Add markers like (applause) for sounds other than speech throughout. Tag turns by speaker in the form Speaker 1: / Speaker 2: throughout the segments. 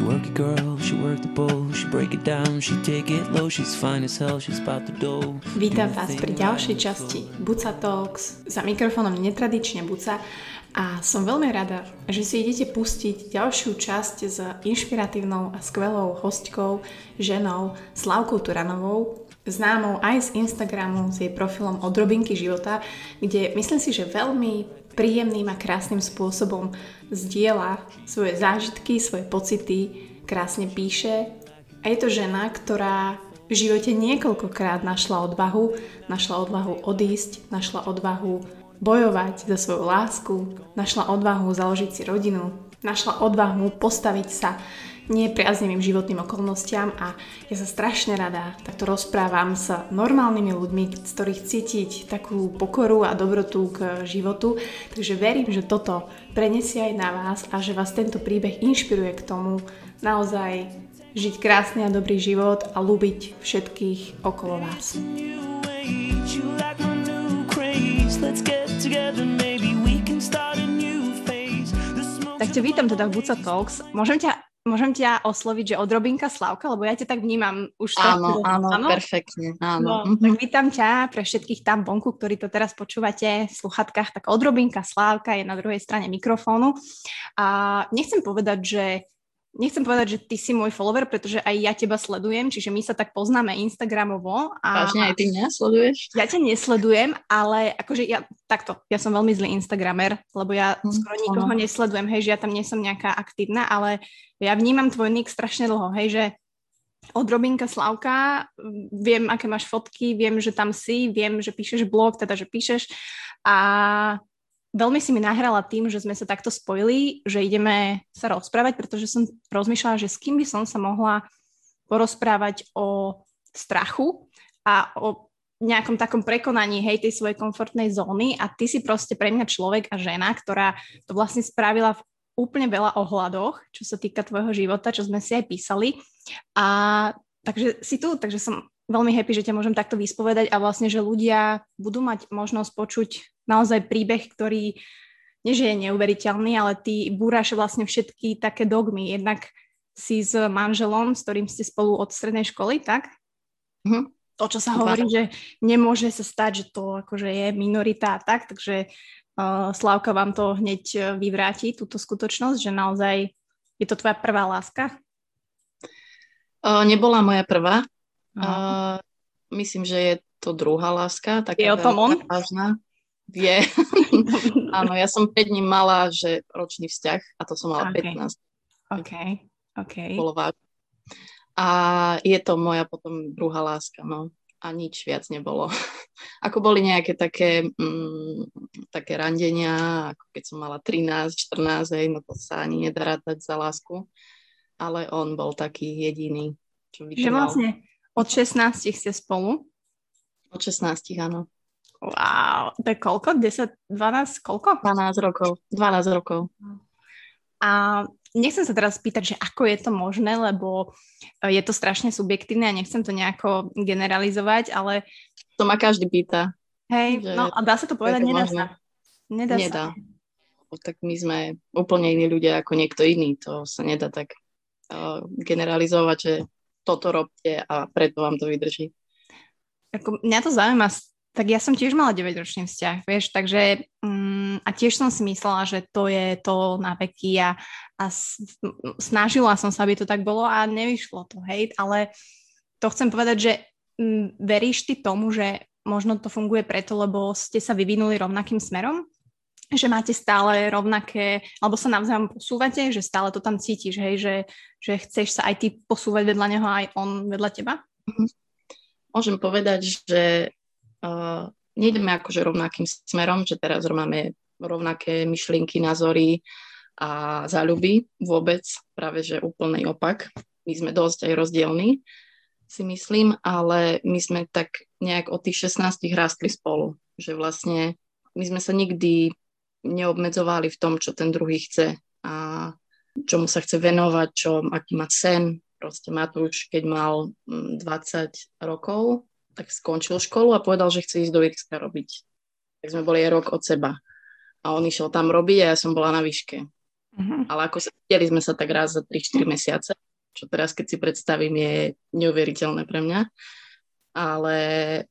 Speaker 1: She work it girl, she work the bowl, she break it down, she take it low, she's fine as hell, she's about to do.
Speaker 2: Vítam vás pri ďalšej časti Buca Talks. Za mikrofónom netradične Buca. A som veľmi rada, že si idete pustiť ďalšiu časť s inšpiratívnou a skvelou hostkou, ženou Slavkou Turanovou, známou aj z Instagramu s jej profilom Odrobinky života, kde myslím si, že veľmi príjemným a krásnym spôsobom zdieľa svoje zážitky, svoje pocity, krásne píše. A je to žena, ktorá v živote niekoľkokrát našla odvahu, našla odvahu odísť, našla odvahu bojovať za svoju lásku, našla odvahu založiť si rodinu, našla odvahu postaviť sa nepriaznivým životným okolnostiam a ja sa strašne rada takto rozprávam s normálnymi ľuďmi, z ktorých cítiť takú pokoru a dobrotu k životu. Takže verím, že toto prenesie aj na vás a že vás tento príbeh inšpiruje k tomu naozaj žiť krásny a dobrý život a ľúbiť všetkých okolo vás. Tak ťa vítam teda v Buca Talks. Môžem ťa Môžem ťa osloviť, že odrobinka Slavka, lebo ja ťa tak vnímam už.
Speaker 3: Áno, áno, áno, perfektne, áno.
Speaker 2: No, tak vítam ťa pre všetkých tam vonku, ktorí to teraz počúvate v sluchatkách, tak odrobinka Slávka je na druhej strane mikrofónu. A nechcem povedať, že Nechcem povedať, že ty si môj follower, pretože aj ja teba sledujem, čiže my sa tak poznáme Instagramovo.
Speaker 3: A Vážne aj ty mňa sleduješ?
Speaker 2: Ja ťa nesledujem, ale akože ja takto, ja som veľmi zlý Instagramer, lebo ja hm, skoro nikoho ono. nesledujem, hej, že ja tam nie som nejaká aktívna, ale ja vnímam tvoj nick strašne dlho, hej, že odrobinka Slavka, viem, aké máš fotky, viem, že tam si, viem, že píšeš blog, teda, že píšeš a veľmi si mi nahrala tým, že sme sa takto spojili, že ideme sa rozprávať, pretože som rozmýšľala, že s kým by som sa mohla porozprávať o strachu a o nejakom takom prekonaní, hej, tej svojej komfortnej zóny a ty si proste pre mňa človek a žena, ktorá to vlastne spravila v úplne veľa ohľadoch, čo sa týka tvojho života, čo sme si aj písali. A takže si tu, takže som veľmi happy, že ťa môžem takto vyspovedať a vlastne, že ľudia budú mať možnosť počuť naozaj príbeh, ktorý nie že je neuveriteľný, ale ty búraš vlastne všetky také dogmy. Jednak si s manželom, s ktorým ste spolu od strednej školy, tak? Mm-hmm. To, čo sa hovorí, že nemôže sa stať, že to akože je minorita a tak, takže uh, Slavka vám to hneď e, vyvráti, túto skutočnosť, že naozaj je to tvoja prvá láska?
Speaker 3: Uh, nebola moja prvá. Uh, myslím, že je to druhá láska. Taká
Speaker 2: je o tom on?
Speaker 3: Vážna. Vie. (laughs) Áno, ja som 5 dní mala, že ročný vzťah a to som mala okay. 15.
Speaker 2: OK, OK.
Speaker 3: Bolo A je to moja potom druhá láska, no. A nič viac nebolo. (laughs) ako boli nejaké také, mm, také randenia, ako keď som mala 13, 14, hej, no to sa ani nedá rátať za lásku. Ale on bol taký jediný, čo
Speaker 2: Že vlastne od 16 ste spolu?
Speaker 3: Od 16, áno.
Speaker 2: Wow, to je koľko? 10, 12, koľko?
Speaker 3: 12 rokov, 12 rokov.
Speaker 2: A nechcem sa teraz spýtať, že ako je to možné, lebo je to strašne subjektívne a nechcem to nejako generalizovať, ale...
Speaker 3: To ma každý pýta.
Speaker 2: Hej, no a dá sa to povedať? Nedá sa.
Speaker 3: Nedá, nedá sa. Tak my sme úplne iní ľudia ako niekto iný. To sa nedá tak uh, generalizovať, že toto robte a preto vám to vydrží.
Speaker 2: Ako, mňa to zaujíma tak ja som tiež mala 9-ročný vzťah, vieš, takže um, a tiež som si myslela, že to je to na veky a, a snažila som sa, aby to tak bolo a nevyšlo to, hej, ale to chcem povedať, že um, veríš ty tomu, že možno to funguje preto, lebo ste sa vyvinuli rovnakým smerom? Že máte stále rovnaké, alebo sa navzájom posúvate, že stále to tam cítiš, hej, že, že chceš sa aj ty posúvať vedľa neho, aj on vedľa teba? Mhm.
Speaker 3: Môžem povedať, že uh, nejdeme akože rovnakým smerom, že teraz máme rovnaké myšlienky, názory a záľuby. Vôbec práve, že úplný opak. My sme dosť aj rozdielní, si myslím, ale my sme tak nejak od tých 16 rastli spolu. Že vlastne my sme sa nikdy neobmedzovali v tom, čo ten druhý chce a čomu sa chce venovať, čo, aký má sen. Proste Matúš, keď mal 20 mm, rokov, tak skončil školu a povedal, že chce ísť do Irska robiť. Tak sme boli aj rok od seba. A on išiel tam robiť a ja som bola na výške. Uh-huh. Ale ako sa videli sme sa tak raz za 3-4 mesiace, čo teraz keď si predstavím je neuveriteľné pre mňa. Ale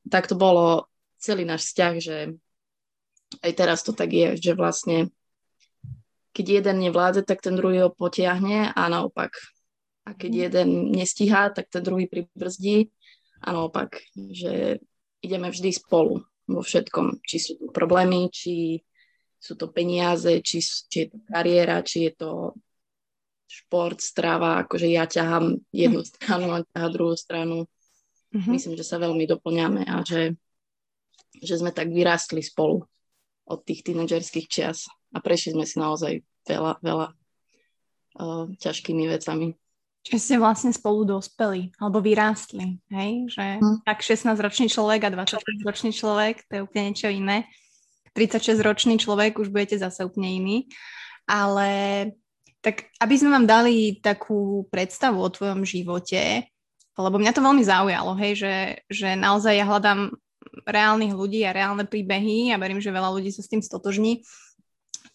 Speaker 3: tak to bolo celý náš vzťah, že aj teraz to tak je, že vlastne keď jeden nevládze, tak ten druhý ho potiahne a naopak. A keď mhm. jeden nestíha, tak ten druhý pribrzdí a naopak, že ideme vždy spolu vo všetkom. Či sú tu problémy, či sú to peniaze, či, či je to kariéra, či je to šport, strava, akože ja ťahám jednu (laughs) stranu a ťahá druhú stranu. Mm-hmm. Myslím, že sa veľmi doplňame a že, že sme tak vyrástli spolu od tých tínedžerských čias a prešli sme si naozaj veľa, veľa uh, ťažkými vecami.
Speaker 2: Čiže ste vlastne spolu dospeli, alebo vyrástli, hej? Že hmm. tak 16-ročný človek a 26-ročný človek, to je úplne niečo iné. 36-ročný človek už budete zase úplne iný. Ale tak aby sme vám dali takú predstavu o tvojom živote, lebo mňa to veľmi zaujalo, hej, že, že naozaj ja hľadám reálnych ľudí a reálne príbehy a verím, že veľa ľudí sa s tým stotožní.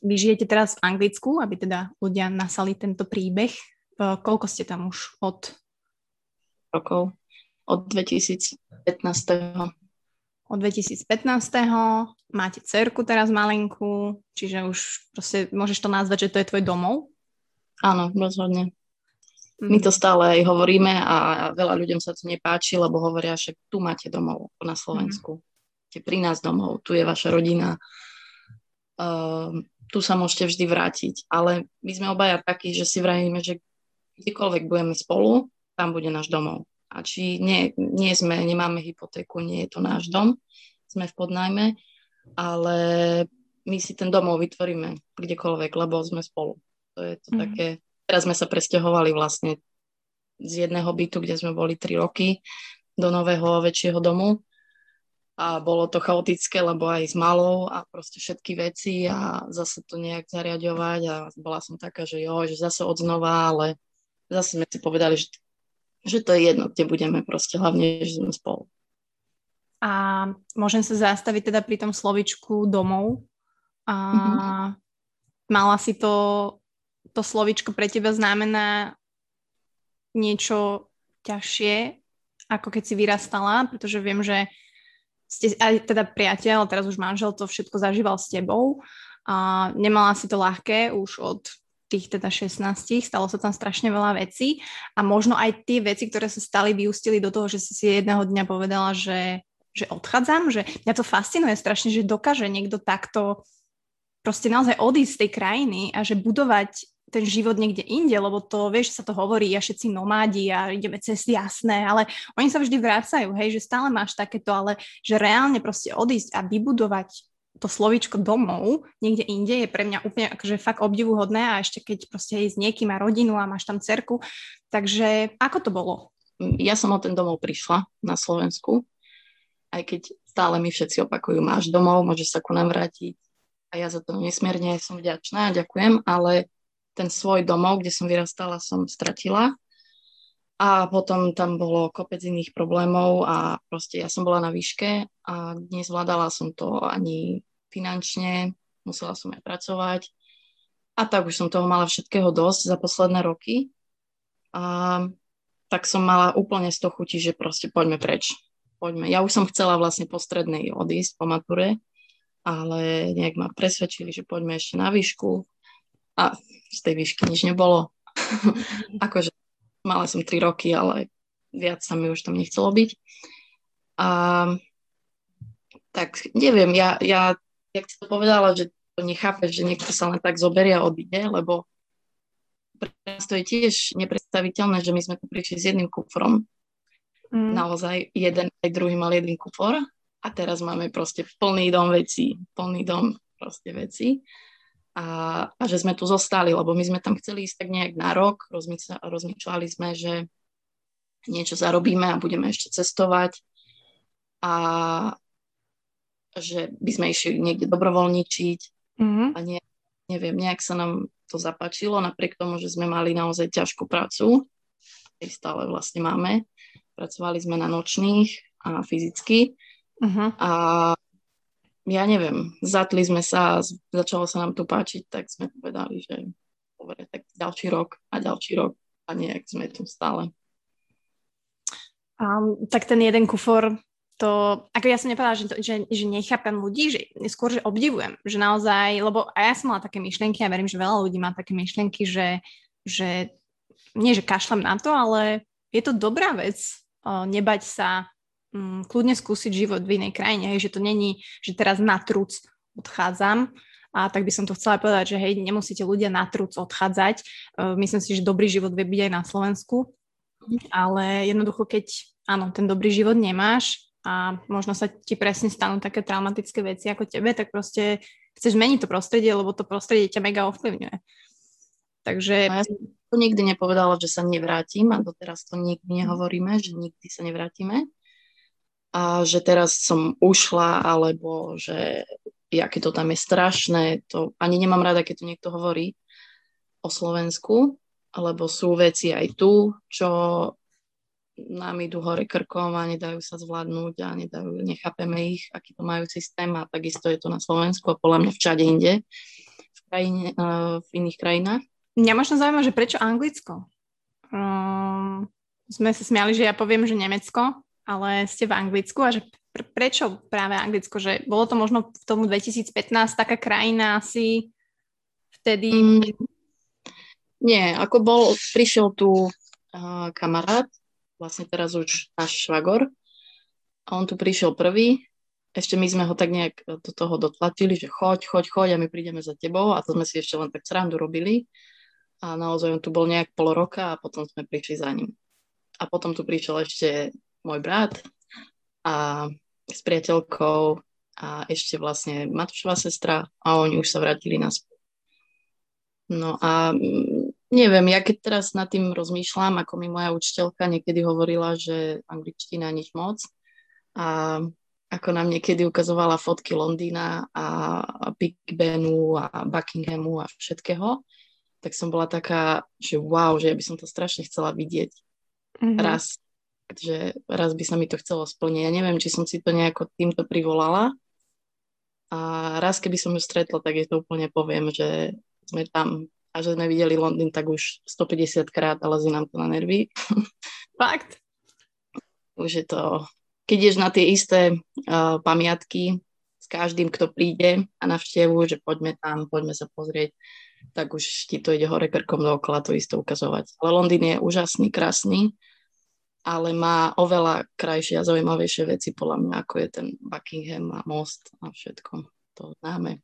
Speaker 2: Vy žijete teraz v Anglicku, aby teda ľudia nasali tento príbeh. Koľko ste tam už od?
Speaker 3: Rokov. Od 2015.
Speaker 2: Od 2015. Máte cerku teraz malenku, čiže už proste môžeš to nazvať, že to je tvoj domov?
Speaker 3: Áno, rozhodne. My to mhm. stále aj hovoríme a veľa ľuďom sa to nepáči, lebo hovoria, že tu máte domov na Slovensku. Mm. Pri nás domov, tu je vaša rodina. Uh, tu sa môžete vždy vrátiť. Ale my sme obaja takí, že si vravíme, že kdekoľvek budeme spolu, tam bude náš domov. A či nie, nie sme, nemáme hypotéku, nie je to náš dom, sme v podnajme, ale my si ten domov vytvoríme kdekoľvek, lebo sme spolu. To je to mm. také Teraz sme sa presťahovali vlastne z jedného bytu, kde sme boli tri roky, do nového väčšieho domu a bolo to chaotické, lebo aj s malou a proste všetky veci a zase to nejak zariadovať a bola som taká, že jo, že zase od znova, ale zase sme si povedali, že, že to je jedno, kde budeme proste, hlavne, že sme spolu.
Speaker 2: A môžem sa zastaviť teda pri tom slovičku domov. A mm-hmm. mala si to to slovičko pre teba znamená niečo ťažšie, ako keď si vyrastala, pretože viem, že ste aj teda priateľ, teraz už manžel to všetko zažíval s tebou a nemala si to ľahké už od tých teda 16, stalo sa tam strašne veľa vecí a možno aj tie veci, ktoré sa stali, vyústili do toho, že si si jedného dňa povedala, že, že odchádzam, že mňa to fascinuje strašne, že dokáže niekto takto proste naozaj odísť z tej krajiny a že budovať ten život niekde inde, lebo to, vieš, sa to hovorí, a všetci nomádi a ideme cez jasné, ale oni sa vždy vracajú, hej, že stále máš takéto, ale že reálne proste odísť a vybudovať to slovíčko domov niekde inde je pre mňa úplne akože fakt obdivuhodné a ešte keď proste s niekým a rodinu a máš tam cerku. Takže ako to bolo?
Speaker 3: Ja som o ten domov prišla na Slovensku, aj keď stále mi všetci opakujú, máš domov, môžeš sa ku nám vrátiť. A ja za to nesmierne som vďačná, ďakujem, ale ten svoj domov, kde som vyrastala, som stratila. A potom tam bolo kopec iných problémov a proste ja som bola na výške a nezvládala som to ani finančne, musela som aj pracovať. A tak už som toho mala všetkého dosť za posledné roky. A tak som mala úplne z toho chuti, že proste poďme preč. Poďme. Ja už som chcela vlastne po strednej odísť, po mature, ale nejak ma presvedčili, že poďme ešte na výšku a z tej výšky nič nebolo. akože mala som 3 roky, ale viac sa mi už tam nechcelo byť. A tak neviem, ja, ja jak si to povedala, že to nechápeš, že niekto sa len tak zoberia a odíde, lebo pre nás to je tiež nepredstaviteľné, že my sme tu prišli s jedným kufrom. Mm. Naozaj jeden aj druhý mal jeden kufor a teraz máme proste plný dom vecí, plný dom proste vecí a, a že sme tu zostali, lebo my sme tam chceli ísť tak nejak na rok, rozmýšľali sme, že niečo zarobíme a budeme ešte cestovať a že by sme išli niekde dobrovoľničiť mm-hmm. a nie, neviem, nejak sa nám to zapačilo, napriek tomu, že sme mali naozaj ťažkú prácu, aj stále vlastne máme. Pracovali sme na nočných a fyzicky uh-huh. a ja neviem, zatli sme sa, začalo sa nám tu páčiť, tak sme povedali, že dobre, tak ďalší rok a ďalší rok a nejak sme tu stále.
Speaker 2: Um, tak ten jeden kufor, to, ako ja som nepovedala, že, to, že, že nechápem ľudí, že skôr, že obdivujem, že naozaj, lebo a ja som mala také myšlienky a verím, že veľa ľudí má také myšlienky, že, že nie, že kašlem na to, ale je to dobrá vec uh, nebať sa um, kľudne skúsiť život v inej krajine, hej, že to není, že teraz na truc odchádzam, a tak by som to chcela povedať, že hej, nemusíte ľudia na truc odchádzať. Uh, myslím si, že dobrý život vie byť aj na Slovensku, ale jednoducho, keď áno, ten dobrý život nemáš a možno sa ti presne stanú také traumatické veci ako tebe, tak proste chceš zmeniť to prostredie, lebo to prostredie ťa mega ovplyvňuje. Takže...
Speaker 3: No ja som to nikdy nepovedala, že sa nevrátim a doteraz to nikdy nehovoríme, že nikdy sa nevrátime. A že teraz som ušla, alebo že aké to tam je strašné, to ani nemám rada, keď to niekto hovorí o Slovensku, lebo sú veci aj tu, čo nám idú hore krkom a nedajú sa zvládnuť a nedajú, nechápeme ich, aký to majú systém a takisto je to na Slovensku a podľa mňa všade inde, v, krajine, uh, v iných krajinách.
Speaker 2: Mňa možno zaujíma, že prečo Anglicko? Um, sme sa smiali, že ja poviem, že Nemecko, ale ste v Anglicku a že pr- prečo práve Anglicko? Že bolo to možno v tomu 2015 taká krajina asi vtedy... Mm,
Speaker 3: nie, ako bol, prišiel tu uh, kamarát, vlastne teraz už náš švagor, a on tu prišiel prvý, ešte my sme ho tak nejak do toho dotlačili, že choď, choď, choď a my prídeme za tebou. A to sme si ešte len tak srandu robili. A naozaj on tu bol nejak pol roka a potom sme prišli za ním. A potom tu prišiel ešte môj brat a s priateľkou a ešte vlastne Matúšová sestra a oni už sa vrátili naspäť. No a Neviem, ja keď teraz nad tým rozmýšľam, ako mi moja učiteľka niekedy hovorila, že angličtina nič moc a ako nám niekedy ukazovala fotky Londýna a Big Benu a Buckinghamu a všetkého, tak som bola taká, že wow, že ja by som to strašne chcela vidieť mm-hmm. raz, že raz by sa mi to chcelo splniť. Ja neviem, či som si to nejako týmto privolala a raz, keby som ju stretla, tak je to úplne poviem, že sme tam a že sme videli Londýn tak už 150 krát a lezí nám to na nervy. (laughs)
Speaker 2: Fakt?
Speaker 3: už je to, keď ješ na tie isté uh, pamiatky s každým, kto príde a navštevu, že poďme tam, poďme sa pozrieť, tak už ti to ide hore krkom dookola to isto ukazovať. Ale Londýn je úžasný, krásny, ale má oveľa krajšie a zaujímavejšie veci podľa mňa, ako je ten Buckingham a most a všetko to známe.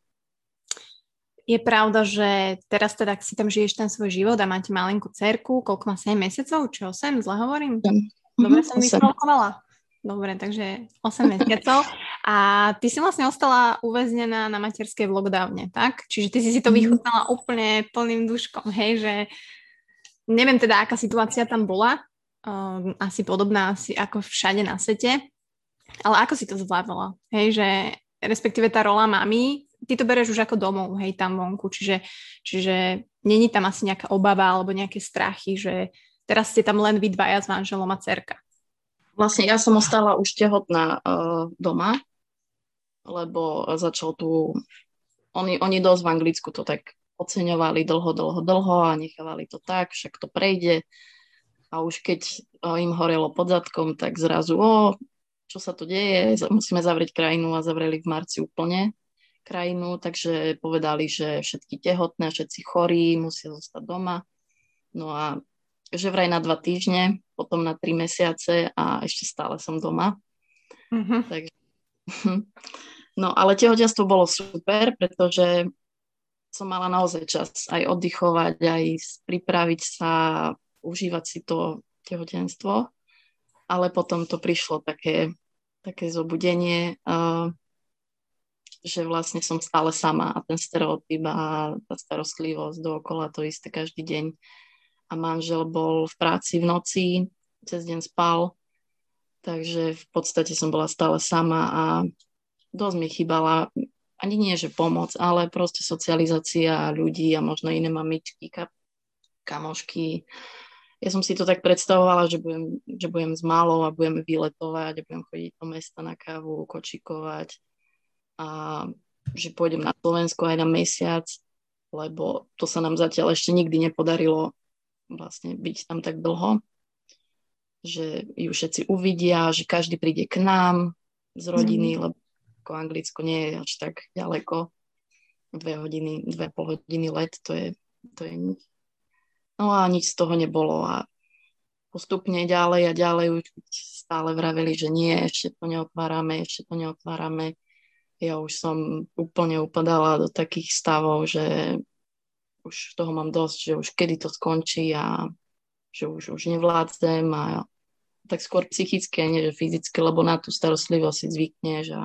Speaker 2: Je pravda, že teraz teda si tam žiješ ten svoj život a máte malinkú cerku, koľko má 7 mesiacov, či 8, zle hovorím? Dobre som vyškolkovala. Dobre, takže 8 mesiacov. A ty si vlastne ostala uväznená na materskej v lockdowne, tak? Čiže ty si si to mhm. vychutnala úplne plným duškom, hej, že neviem teda, aká situácia tam bola, um, asi podobná asi ako všade na svete, ale ako si to zvládala? Hej, že respektíve tá rola mami ty to bereš už ako domov, hej, tam vonku, čiže, čiže není tam asi nejaká obava alebo nejaké strachy, že teraz ste tam len vy dvaja s manželom a cerka.
Speaker 3: Vlastne ja som ostala už tehotná uh, doma, lebo začal tu, oni, oni dosť v Anglicku to tak oceňovali dlho, dlho, dlho a nechávali to tak, však to prejde. A už keď im horelo pod zadkom, tak zrazu, o, čo sa to deje, musíme zavrieť krajinu a zavreli v marci úplne krajinu, takže povedali, že všetky tehotné, všetci chorí musia zostať doma. No a že vraj na dva týždne, potom na tri mesiace a ešte stále som doma. Mm-hmm. Takže, (laughs) no ale tehotenstvo bolo super, pretože som mala naozaj čas aj oddychovať, aj pripraviť sa, užívať si to tehotenstvo, ale potom to prišlo také, také zobudenie, že vlastne som stále sama a ten stereotyp a tá starostlivosť dookola to isté každý deň. A manžel bol v práci v noci, cez deň spal, takže v podstate som bola stále sama a dosť mi chýbala, ani nie, že pomoc, ale proste socializácia ľudí a možno iné mamičky, kamošky. Ja som si to tak predstavovala, že budem, že budem s malou a budeme vyletovať a budem chodiť do mesta na kávu, kočikovať a že pôjdem na Slovensko aj na mesiac lebo to sa nám zatiaľ ešte nikdy nepodarilo vlastne byť tam tak dlho, že ju všetci uvidia, že každý príde k nám z rodiny, mm. lebo ako Anglicko nie je až tak ďaleko. Dve hodiny, dve pol hodiny let, to je, to je nič. No a nič z toho nebolo a postupne ďalej a ďalej už stále vraveli, že nie, ešte to neotvárame, ešte to neotvárame. Ja už som úplne upadala do takých stavov, že už toho mám dosť, že už kedy to skončí a že už, už nevládzem a tak skôr psychické, nie že fyzické, lebo na tú starostlivosť si zvykneš a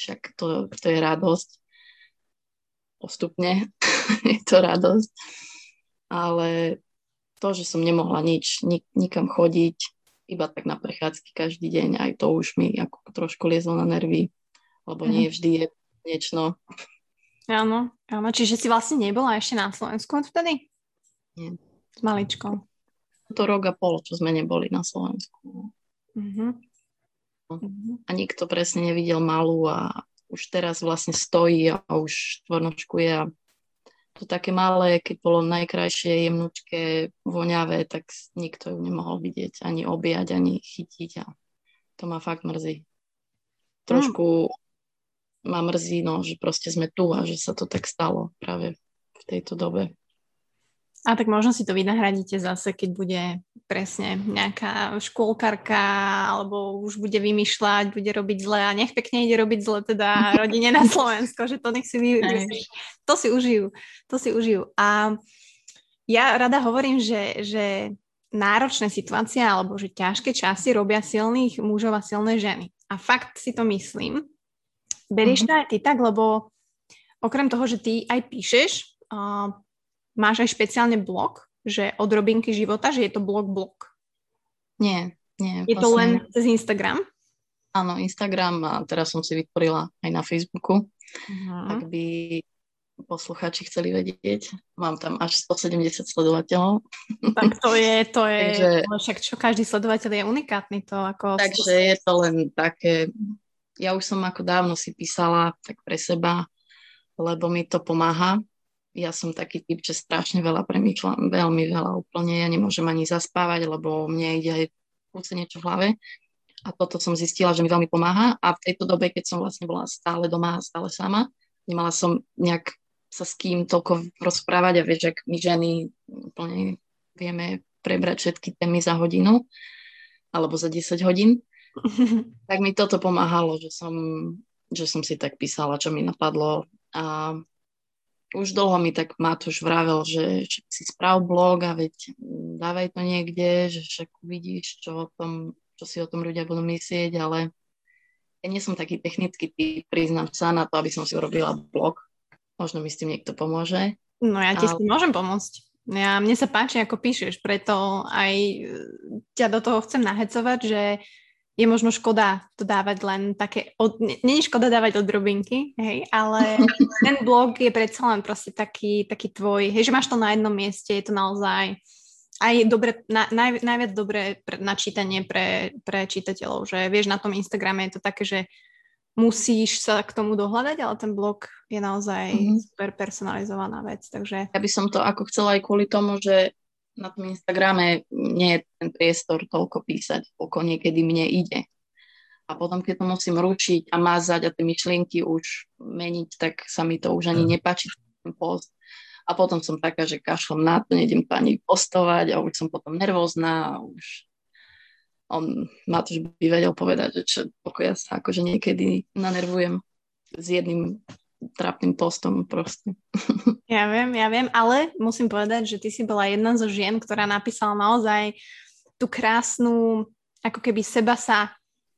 Speaker 3: však to, to je radosť. Postupne (laughs) je to radosť. Ale to, že som nemohla nič, nik, nikam chodiť, iba tak na prechádzky každý deň, aj to už mi ako trošku liezlo na nervy, lebo mm. nie vždy je niečo.
Speaker 2: Áno, áno, čiže si vlastne nebola ešte na Slovensku odtedy?
Speaker 3: Nie.
Speaker 2: S maličkou.
Speaker 3: To rok a pol, čo sme neboli na Slovensku.
Speaker 2: Mm-hmm.
Speaker 3: A nikto presne nevidel malú a už teraz vlastne stojí a už štvornočkuje a to také malé, keď bolo najkrajšie, jemnučké, voňavé, tak nikto ju nemohol vidieť, ani objať, ani chytiť a to ma fakt mrzí. Trošku mm ma mrzí, no, že proste sme tu a že sa to tak stalo práve v tejto dobe.
Speaker 2: A tak možno si to vynahradíte zase, keď bude presne nejaká škôlkarka alebo už bude vymýšľať, bude robiť zle a nech pekne ide robiť zle teda (laughs) rodine na Slovensko, že to nech si vy... To si užijú, to si užijú. A ja rada hovorím, že, že náročné situácie alebo že ťažké časy robia silných mužov a silné ženy. A fakt si to myslím, Berieš mm-hmm. to aj ty tak, lebo okrem toho, že ty aj píšeš, máš aj špeciálne blog, že od robinky života, že je to blog-blog.
Speaker 3: Nie, nie.
Speaker 2: Je vlastne... to len cez Instagram?
Speaker 3: Áno, Instagram a teraz som si vytvorila aj na Facebooku. Uh-huh. Ak by posluchači chceli vedieť. Mám tam až 170 sledovateľov.
Speaker 2: Tak to je, to je, takže, však čo každý sledovateľ je unikátny to ako...
Speaker 3: Takže je to len také ja už som ako dávno si písala tak pre seba, lebo mi to pomáha. Ja som taký typ, že strašne veľa premýšľam, veľmi veľa úplne. Ja nemôžem ani zaspávať, lebo mne ide aj kúce niečo v hlave. A toto som zistila, že mi veľmi pomáha. A v tejto dobe, keď som vlastne bola stále doma, stále sama, nemala som nejak sa s kým toľko rozprávať a vieš, ak my ženy úplne vieme prebrať všetky témy za hodinu alebo za 10 hodín, (laughs) tak mi toto pomáhalo, že som, že som si tak písala, čo mi napadlo. A už dlho mi tak Matúš vravel, že, že si sprav blog a veď dávaj to niekde, že však uvidíš, čo, o tom, čo si o tom ľudia budú myslieť, ale ja nie som taký technický typ, priznám sa na to, aby som si urobila blog. Možno mi s tým niekto pomôže.
Speaker 2: No ja ti ale... s tým môžem pomôcť. Ja, mne sa páči, ako píšeš, preto aj ťa do toho chcem nahecovať, že je možno škoda to dávať len také, od, nie je škoda dávať od drobinky, hej, ale (laughs) ten blog je predsa len proste taký, taký tvoj, hej, že máš to na jednom mieste, je to naozaj aj dobre, na, naj, najviac dobré pre, na čítanie pre, pre čitateľov, že vieš, na tom Instagrame je to také, že musíš sa k tomu dohľadať, ale ten blog je naozaj mm-hmm. super personalizovaná vec, takže...
Speaker 3: Ja by som to ako chcela aj kvôli tomu, že na tom Instagrame nie je ten priestor toľko písať, koľko niekedy mne ide. A potom, keď to musím ručiť a mazať a tie myšlienky už meniť, tak sa mi to už ani nepáči ten post. A potom som taká, že kašlom na to, nejdem to ani postovať a už som potom nervózna a už on ma to by vedel povedať, že čo, ja sa akože niekedy nanervujem s jedným trápnym postom proste. (laughs)
Speaker 2: Ja viem, ja viem, ale musím povedať, že ty si bola jedna zo žien, ktorá napísala naozaj tú krásnu, ako keby seba sa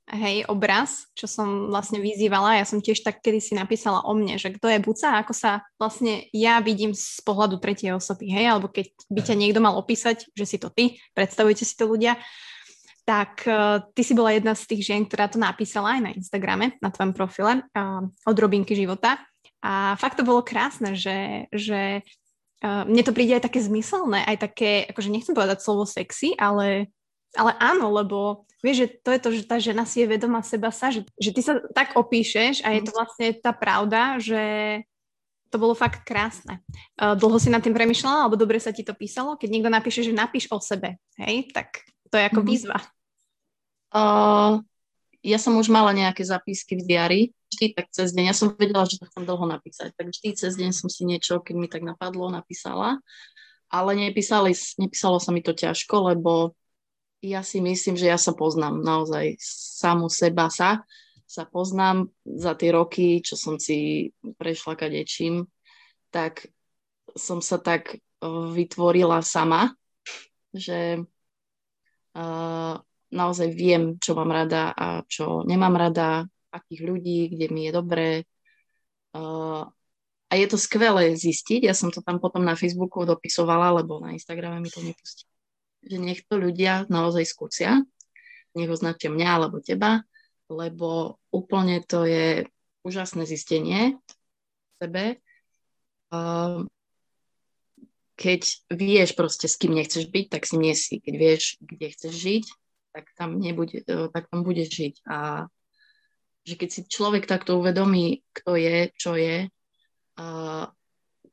Speaker 2: hej, obraz, čo som vlastne vyzývala. Ja som tiež tak kedy si napísala o mne, že kto je Buca, ako sa vlastne ja vidím z pohľadu tretej osoby, hej, alebo keď by ťa niekto mal opísať, že si to ty, predstavujte si to ľudia, tak uh, ty si bola jedna z tých žien, ktorá to napísala aj na Instagrame, na tvojom profile uh, od Robinky života. A fakt to bolo krásne, že, že uh, mne to príde aj také zmyselné, aj také, akože nechcem povedať slovo sexy, ale, ale áno, lebo vieš, že to je to, že tá žena si je vedomá seba sa, že, že ty sa tak opíšeš a je to mhm. vlastne tá pravda, že to bolo fakt krásne. Uh, dlho si nad tým premyšľala, alebo dobre sa ti to písalo? Keď niekto napíše, že napíš o sebe, hej, tak to je ako mm-hmm. výzva.
Speaker 3: Ja som už mala nejaké zapisky v diári, vždy tak cez deň. Ja som vedela, že to chcem dlho napísať, tak vždy cez deň som si niečo, keď mi tak napadlo, napísala. Ale nepísali, nepísalo sa mi to ťažko, lebo ja si myslím, že ja sa poznám naozaj samu seba sa sa poznám za tie roky, čo som si prešla kadečím, tak som sa tak vytvorila sama, že uh, naozaj viem, čo mám rada a čo nemám rada, akých ľudí, kde mi je dobré. Uh, a je to skvelé zistiť, ja som to tam potom na Facebooku dopisovala, lebo na Instagrame mi to nepustí. Že nech to ľudia naozaj skúsia, nech označia mňa alebo teba lebo úplne to je úžasné zistenie v sebe. Keď vieš proste, s kým nechceš byť, tak si nie si. Keď vieš, kde chceš žiť, tak tam, nebude, e, tak tam budeš žiť. A že keď si človek takto uvedomí, kto je, čo je,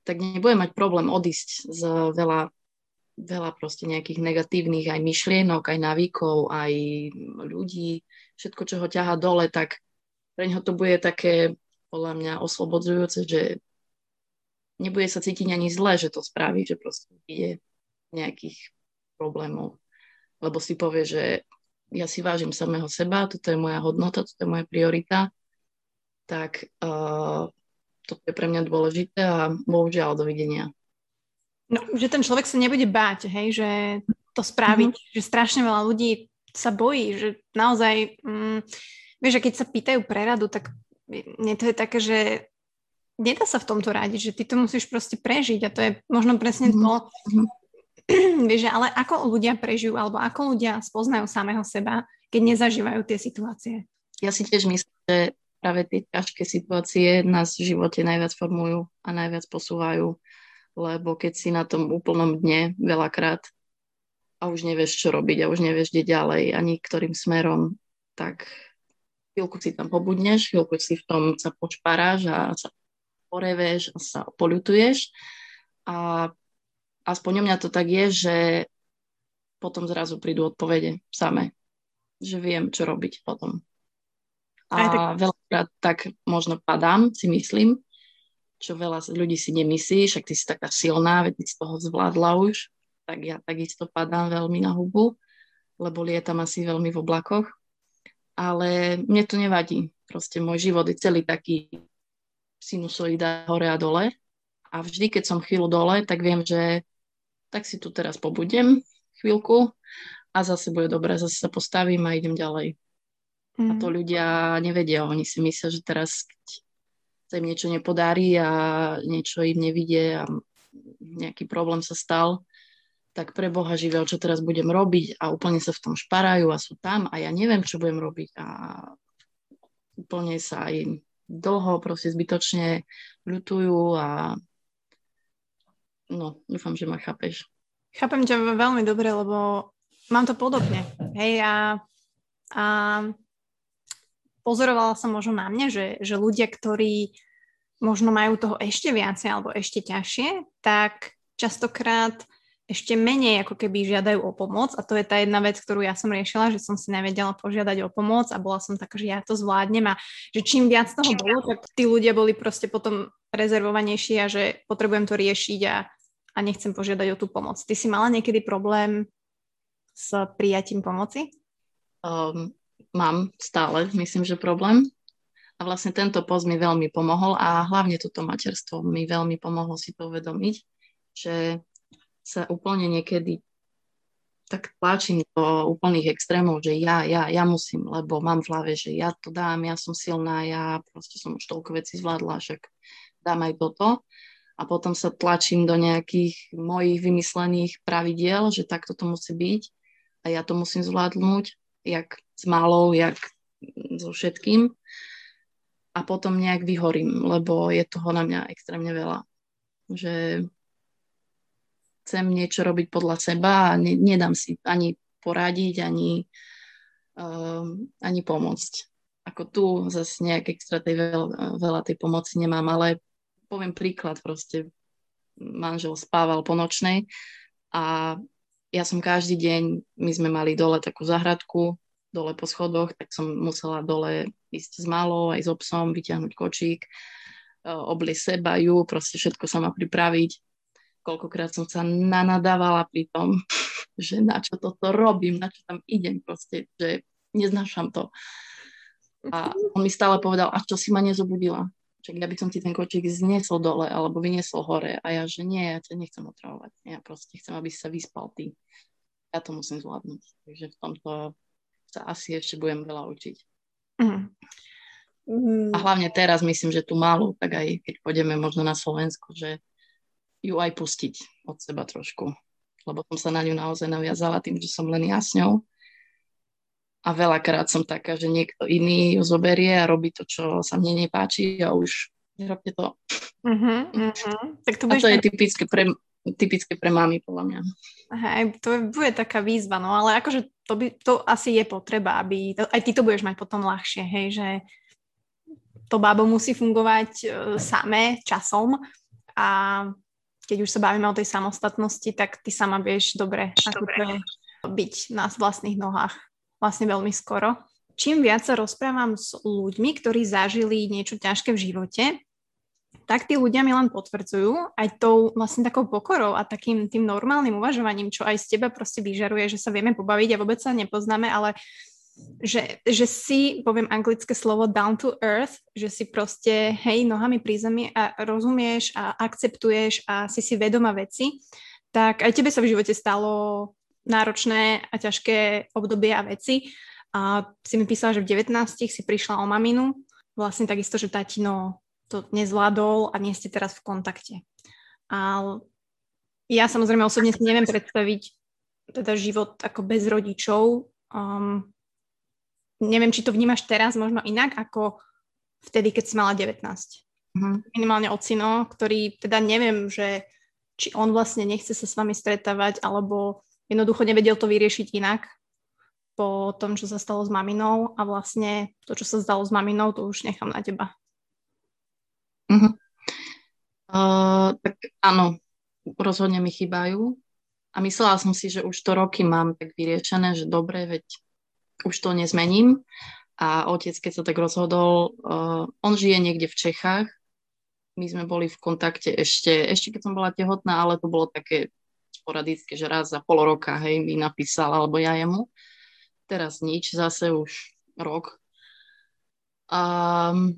Speaker 3: tak nebude mať problém odísť z veľa veľa proste nejakých negatívnych aj myšlienok, aj návykov, aj ľudí, všetko, čo ho ťaha dole, tak pre neho to bude také, podľa mňa, oslobodzujúce, že nebude sa cítiť ani zle, že to spraví, že proste ide nejakých problémov. Lebo si povie, že ja si vážim samého seba, toto je moja hodnota, toto je moja priorita, tak uh, toto je pre mňa dôležité a bohužiaľ dovidenia.
Speaker 2: No, že ten človek sa nebude báť, hej, že to spraviť, mm-hmm. že strašne veľa ľudí sa bojí, že naozaj, mm, vieš, že keď sa pýtajú preradu, tak mne to je také, že nedá sa v tomto radiť, že ty to musíš proste prežiť a to je možno presne mm-hmm. to. (clears throat) vieš, ale ako ľudia prežijú alebo ako ľudia spoznajú samého seba, keď nezažívajú tie situácie.
Speaker 3: Ja si tiež myslím, že práve tie ťažké situácie nás v živote najviac formujú a najviac posúvajú lebo keď si na tom úplnom dne veľakrát a už nevieš, čo robiť a už nevieš, kde ďalej, ani ktorým smerom, tak chvíľku si tam pobudneš, chvíľku si v tom sa počparáš a sa poreveš a sa polutuješ a aspoň u mňa to tak je, že potom zrazu prídu odpovede same, že viem, čo robiť potom. A tak... veľakrát tak možno padám, si myslím, čo veľa ľudí si nemyslí, však ty si taká silná, veď z toho zvládla už, tak ja takisto padám veľmi na hubu, lebo lietam asi veľmi v oblakoch. Ale mne to nevadí. Proste môj život je celý taký sinusoida hore a dole. A vždy, keď som chvíľu dole, tak viem, že tak si tu teraz pobudem chvíľku a zase bude dobre, zase sa postavím a idem ďalej. Mm. A to mm. ľudia nevedia, oni si myslia, že teraz, keď sa im niečo nepodarí a niečo im nevidie a nejaký problém sa stal, tak pre Boha živého, čo teraz budem robiť a úplne sa v tom šparajú a sú tam a ja neviem, čo budem robiť a úplne sa aj dlho proste zbytočne ľutujú a no, dúfam, že ma chápeš.
Speaker 2: Chápem ťa veľmi dobre, lebo mám to podobne. Hej, a, a pozorovala som možno na mňa, že, že ľudia, ktorí možno majú toho ešte viacej alebo ešte ťažšie, tak častokrát ešte menej ako keby žiadajú o pomoc a to je tá jedna vec, ktorú ja som riešila, že som si nevedela požiadať o pomoc a bola som taká, že ja to zvládnem a že čím viac toho bolo, tak tí ľudia boli proste potom rezervovanejší a že potrebujem to riešiť a, a nechcem požiadať o tú pomoc. Ty si mala niekedy problém s prijatím pomoci?
Speaker 3: Um, mám stále, myslím, že problém. A vlastne tento post mi veľmi pomohol a hlavne toto materstvo mi veľmi pomohlo si to uvedomiť, že sa úplne niekedy tak tlačím do úplných extrémov, že ja, ja, ja musím, lebo mám v hlave, že ja to dám, ja som silná, ja proste som už toľko vecí zvládla, však dám aj toto. A potom sa tlačím do nejakých mojich vymyslených pravidiel, že takto to musí byť a ja to musím zvládnuť, jak s malou, jak so všetkým. A potom nejak vyhorím, lebo je toho na mňa extrémne veľa. Že chcem niečo robiť podľa seba a ne, nedám si ani poradiť, ani, um, ani pomôcť. Ako tu zase nejak extra tej veľa, veľa tej pomoci nemám, ale poviem príklad, proste manžel spával po nočnej a ja som každý deň, my sme mali dole takú zahradku, dole po schodoch, tak som musela dole ísť s malou, aj s obsom, vyťahnuť kočík, e, obli seba, ju, proste všetko sama pripraviť. Koľkokrát som sa nanadávala pri tom, (laughs) že na čo toto robím, na čo tam idem, proste, že neznášam to. A on mi stále povedal, a čo si ma nezobudila? Čak ja by som ti ten kočík zniesol dole alebo vyniesol hore. A ja, že nie, ja ťa nechcem otravovať. Ja proste chcem, aby sa vyspal ty. Ja to musím zvládnuť. Takže v tomto sa asi ešte budem veľa učiť. Mm. Mm. A hlavne teraz myslím, že tu málo, tak aj keď pôjdeme možno na Slovensko, že ju aj pustiť od seba trošku. Lebo som sa na ňu naozaj naviazala tým, že som len ja s ňou a veľakrát som taká, že niekto iný ju zoberie a robí to, čo sa mne nepáči a už nerobte to. Uh-huh, uh-huh. Tak to a to je typické pre, typické pre mami, podľa mňa.
Speaker 2: Hej, to bude taká výzva, no ale akože to, by, to asi je potreba, aby to, aj ty to budeš mať potom ľahšie, hej, že to bábo musí fungovať uh, samé časom a keď už sa bavíme o tej samostatnosti, tak ty sama vieš dobre, ako to byť na vlastných nohách vlastne veľmi skoro. Čím viac sa rozprávam s ľuďmi, ktorí zažili niečo ťažké v živote, tak tí ľudia mi len potvrdzujú aj tou vlastne takou pokorou a takým tým normálnym uvažovaním, čo aj z teba proste vyžaruje, že sa vieme pobaviť a vôbec sa nepoznáme, ale že, že si, poviem anglické slovo down to earth, že si proste, hej, nohami pri zemi a rozumieš a akceptuješ a si si vedoma veci, tak aj tebe sa v živote stalo náročné a ťažké obdobie a veci. A si mi písala, že v 19 si prišla o maminu, vlastne takisto, že tatino to nezvládol a nie ste teraz v kontakte. A ja samozrejme osobne si neviem predstaviť teda život ako bez rodičov. Um, neviem, či to vnímaš teraz možno inak ako vtedy, keď si mala 19. Uh-huh. Mhm. Minimálne ocino, ktorý teda neviem, že či on vlastne nechce sa s vami stretávať, alebo jednoducho nevedel to vyriešiť inak po tom, čo sa stalo s maminou a vlastne to, čo sa stalo s maminou, to už nechám na teba.
Speaker 3: Uh-huh. Uh, tak áno, rozhodne mi chýbajú a myslela som si, že už to roky mám tak vyriešené, že dobre, veď už to nezmením a otec, keď sa tak rozhodol, uh, on žije niekde v Čechách, my sme boli v kontakte ešte, ešte keď som bola tehotná, ale to bolo také sporadicky, že raz za pol roka, hej, mi napísal, alebo ja jemu. Teraz nič, zase už rok. Um,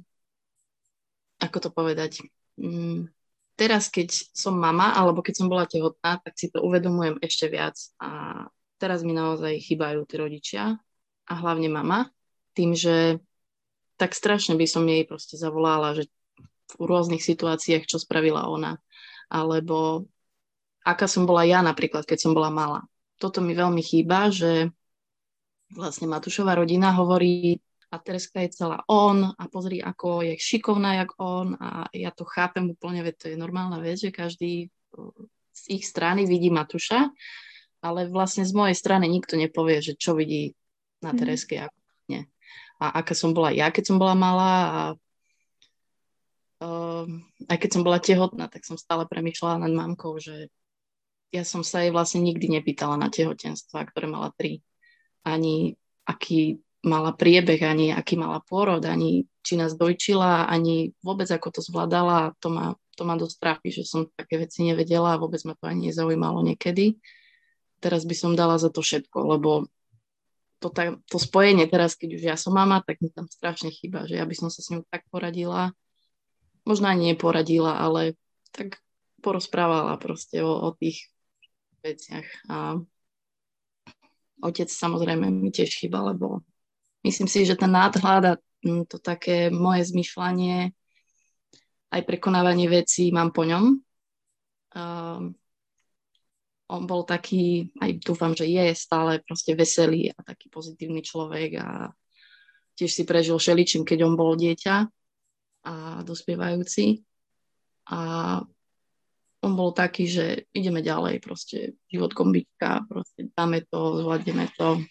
Speaker 3: ako to povedať? Um, teraz, keď som mama, alebo keď som bola tehotná, tak si to uvedomujem ešte viac. A teraz mi naozaj chýbajú tí rodičia a hlavne mama, tým, že tak strašne by som jej proste zavolala, že v rôznych situáciách, čo spravila ona, alebo aká som bola ja napríklad, keď som bola malá. Toto mi veľmi chýba, že vlastne Matúšová rodina hovorí a Tereska je celá on a pozri, ako je šikovná, jak on a ja to chápem úplne, veď to je normálna vec, že každý z ich strany vidí Matúša, ale vlastne z mojej strany nikto nepovie, že čo vidí na mhm. Tereske ako nie. A aká som bola ja, keď som bola malá a uh, aj keď som bola tehotná, tak som stále premýšľala nad mamkou, že ja som sa jej vlastne nikdy nepýtala na tehotenstva, ktoré mala tri. Ani aký mala priebeh, ani aký mala pôrod, ani či nás dojčila, ani vôbec ako to zvládala. To ma, to ma dosť trápi, že som také veci nevedela a vôbec ma to ani nezaujímalo niekedy. Teraz by som dala za to všetko, lebo to, tá, to spojenie teraz, keď už ja som mama, tak mi tam strašne chýba, že ja by som sa s ňou tak poradila. Možno ani neporadila, ale tak porozprávala proste o, o tých veciach. A otec samozrejme mi tiež chýba, lebo myslím si, že ten nadhľad a mm, to také moje zmyšľanie aj prekonávanie vecí mám po ňom. Um, on bol taký, aj dúfam, že je stále proste veselý a taký pozitívny človek a tiež si prežil šeličím, keď on bol dieťa a dospievajúci. A on bol taký, že ideme ďalej, proste život kombička, proste dáme to, zvládneme to.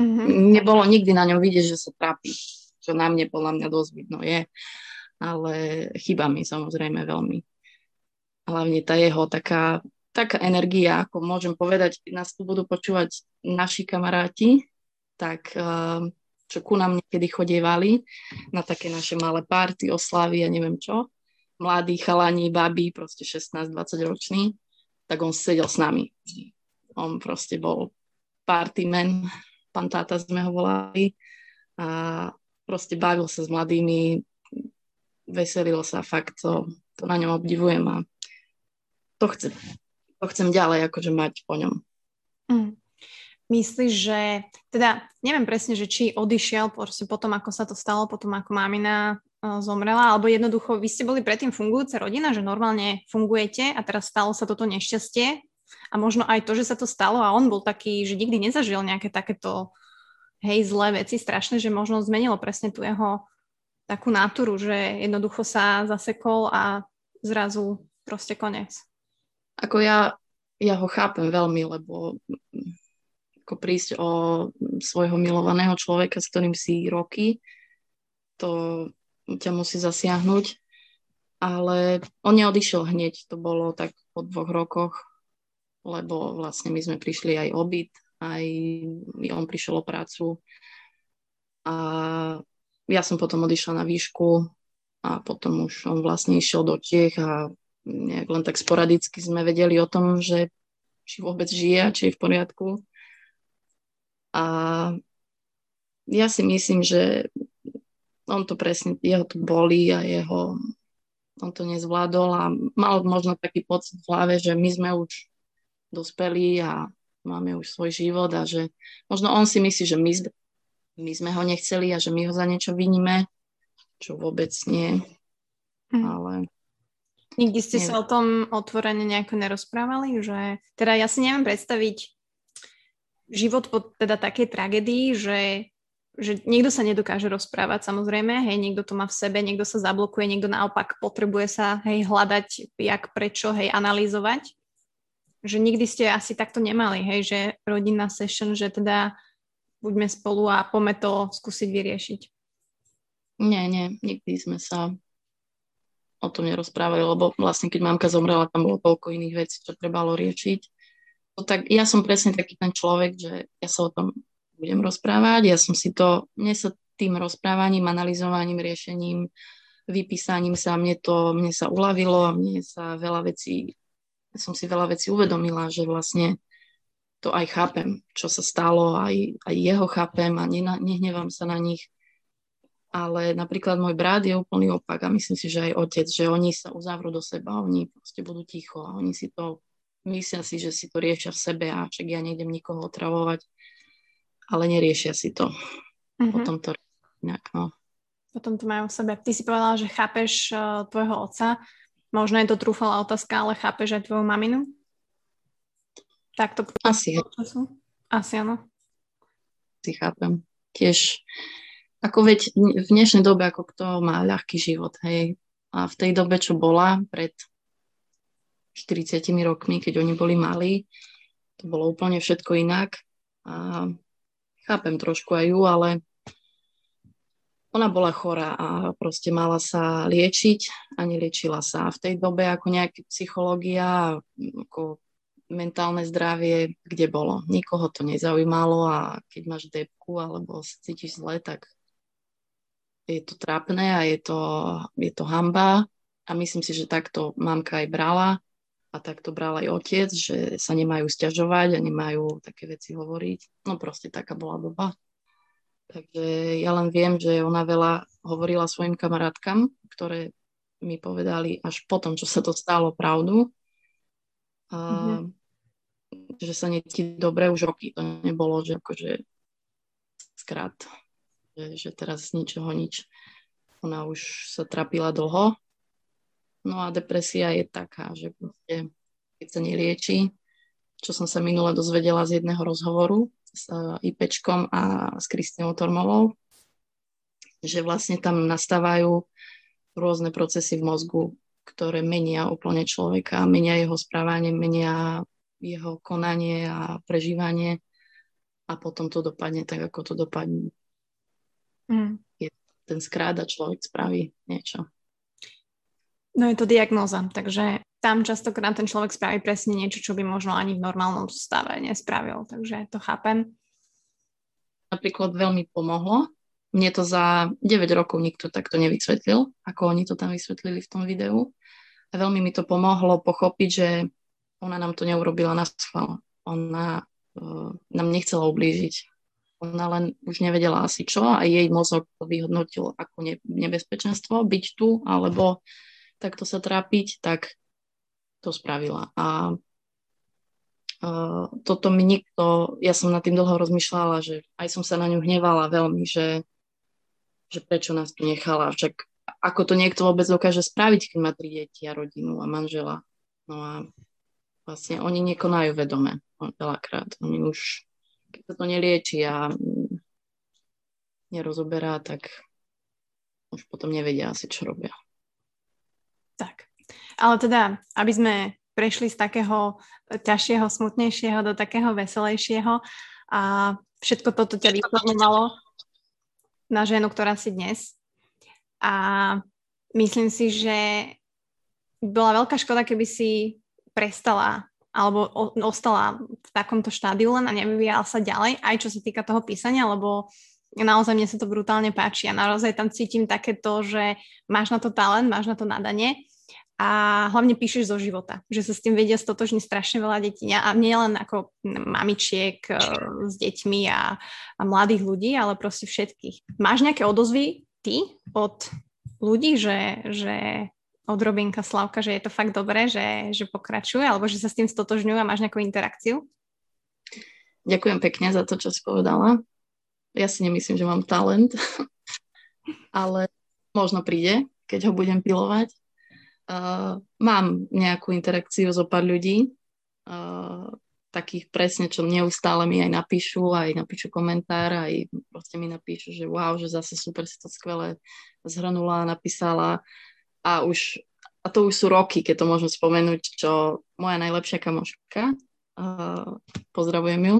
Speaker 3: Mm-hmm. Nebolo nikdy na ňom vidieť, že sa trápi, čo na mne podľa mňa dosť vidno je. ale chýba mi samozrejme veľmi. Hlavne tá jeho taká, taká energia, ako môžem povedať, nás tu budú počúvať naši kamaráti, tak uh, čo ku nám niekedy chodievali na také naše malé party, oslavy a neviem čo, mladí chalani, baby, proste 16-20 roční, tak on sedel s nami. On proste bol party man, pán táta sme ho volali a proste bavil sa s mladými, veselil sa, fakt to, to na ňom obdivujem a to chcem, to chcem ďalej akože mať po ňom.
Speaker 2: Mm. Myslíš, že, teda neviem presne, že či odišiel proste potom, ako sa to stalo, potom ako mamina zomrela, alebo jednoducho vy ste boli predtým fungujúca rodina, že normálne fungujete a teraz stalo sa toto nešťastie a možno aj to, že sa to stalo a on bol taký, že nikdy nezažil nejaké takéto hej, zlé veci strašné, že možno zmenilo presne tú jeho takú natúru, že jednoducho sa zasekol a zrazu proste koniec.
Speaker 3: Ako ja, ja ho chápem veľmi, lebo ako prísť o svojho milovaného človeka, s ktorým si roky, to ťa musí zasiahnuť. Ale on neodišiel hneď, to bolo tak po dvoch rokoch, lebo vlastne my sme prišli aj o byt, aj on prišiel o prácu. A ja som potom odišla na výšku a potom už on vlastne išiel do Čiech a nejak len tak sporadicky sme vedeli o tom, že či vôbec žije a či je v poriadku. A ja si myslím, že on to presne, jeho to bolí a jeho, on to nezvládol a mal možno taký pocit v hlave, že my sme už dospelí a máme už svoj život a že možno on si myslí, že my, my sme ho nechceli a že my ho za niečo viníme, čo vôbec nie. Mm. Ale
Speaker 2: Nikdy ste neviem. sa o tom otvorene nejako nerozprávali? Že... Teda ja si neviem predstaviť život po teda takej tragédii, že, že niekto sa nedokáže rozprávať samozrejme, hej, niekto to má v sebe, niekto sa zablokuje, niekto naopak potrebuje sa, hej, hľadať, jak, prečo, hej, analyzovať. Že nikdy ste asi takto nemali, hej, že rodinná session, že teda buďme spolu a poďme to skúsiť vyriešiť.
Speaker 3: Nie, nie, nikdy sme sa o tom nerozprávali, lebo vlastne keď mamka zomrela, tam bolo toľko iných vecí, čo trebalo riešiť No tak ja som presne taký ten človek, že ja sa o tom budem rozprávať, ja som si to, mne sa tým rozprávaním, analyzovaním, riešením, vypísaním sa, mne to, mne sa uľavilo mne sa veľa vecí, som si veľa vecí uvedomila, že vlastne to aj chápem, čo sa stalo, aj, aj jeho chápem a nena, nehnevám sa na nich. Ale napríklad môj brat je úplný opak a myslím si, že aj otec, že oni sa uzavrú do seba, oni proste budú ticho a oni si to myslia si, že si to riešia v sebe a však ja nejdem nikoho otravovať, ale neriešia si to. Mm-hmm. Potom to inak, no.
Speaker 2: Potom to majú v sebe. Ty si povedala, že chápeš uh, tvojho otca. Možno je to trúfala otázka, ale chápeš aj tvoju maminu? Tak to
Speaker 3: Asi.
Speaker 2: Asi áno.
Speaker 3: Si chápem. Tiež, ako veď v dnešnej dobe, ako kto má ľahký život, hej. A v tej dobe, čo bola, pred 40 rokmi, keď oni boli malí. To bolo úplne všetko inak. A chápem trošku aj ju, ale ona bola chorá a proste mala sa liečiť a neliečila sa. A v tej dobe ako nejaká psychológia, ako mentálne zdravie, kde bolo. Nikoho to nezaujímalo a keď máš depku alebo sa cítiš zle, tak je to trápne a je to, je to hamba. A myslím si, že takto mamka aj brala a tak to bral aj otec, že sa nemajú stiažovať a nemajú také veci hovoriť. No proste taká bola doba. Takže ja len viem, že ona veľa hovorila svojim kamarátkam, ktoré mi povedali až potom, čo sa to stalo pravdu. A, mm-hmm. Že sa netí dobre už roky. To nebolo, že akože skrát, že, že teraz z ničoho nič. Ona už sa trapila dlho No a depresia je taká, že proste, keď sa nelieči, čo som sa minule dozvedela z jedného rozhovoru s IPčkom a s Kristinou Tormovou, že vlastne tam nastávajú rôzne procesy v mozgu, ktoré menia úplne človeka, menia jeho správanie, menia jeho konanie a prežívanie a potom to dopadne tak, ako to dopadne. Mm. Je ten skráda človek spraví niečo.
Speaker 2: No je to diagnóza, takže tam častokrát ten človek spraví presne niečo, čo by možno ani v normálnom stave nespravil, takže to chápem.
Speaker 3: Napríklad veľmi pomohlo. Mne to za 9 rokov nikto takto nevysvetlil, ako oni to tam vysvetlili v tom videu. A veľmi mi to pomohlo pochopiť, že ona nám to neurobila na schvál. Ona uh, nám nechcela ublížiť. Ona len už nevedela asi čo a jej mozog vyhodnotil ako ne, nebezpečenstvo byť tu alebo takto sa trápiť, tak to spravila. A uh, toto mi nikto, ja som nad tým dlho rozmýšľala, že aj som sa na ňu hnevala veľmi, že, že prečo nás tu nechala. Však ako to niekto vôbec dokáže spraviť, keď má tri deti a rodinu a manžela. No a vlastne oni nekonajú vedome veľakrát. Oni už, keď sa to nelieči a nerozoberá, tak už potom nevedia asi, čo robia.
Speaker 2: Tak. Ale teda, aby sme prešli z takého ťažšieho, smutnejšieho do takého veselejšieho a všetko toto ťa vyformovalo na ženu, ktorá si dnes. A myslím si, že bola veľká škoda, keby si prestala alebo ostala v takomto štádiu len a nevyvíjala sa ďalej, aj čo sa týka toho písania, lebo naozaj mne sa to brutálne páči a naozaj tam cítim takéto, že máš na to talent, máš na to nadanie a hlavne píšeš zo života, že sa s tým vedia stotožniť strašne veľa detí a nie ako mamičiek uh, s deťmi a, a mladých ľudí, ale proste všetkých. Máš nejaké odozvy ty od ľudí, že, že od Robinka Slavka, že je to fakt dobré, že, že pokračuje, alebo že sa s tým stotožňujú a máš nejakú interakciu?
Speaker 3: Ďakujem pekne za to, čo si povedala. Ja si nemyslím, že mám talent, (laughs) ale možno príde, keď ho budem pilovať uh, mám nejakú interakciu so pár ľudí, uh, takých presne, čo neustále mi aj napíšu, aj napíšu komentár, aj proste mi napíšu, že wow, že zase super si to skvelé zhrnula, napísala. A už a to už sú roky, keď to môžem spomenúť, čo moja najlepšia kamoška, uh, pozdravujem ju,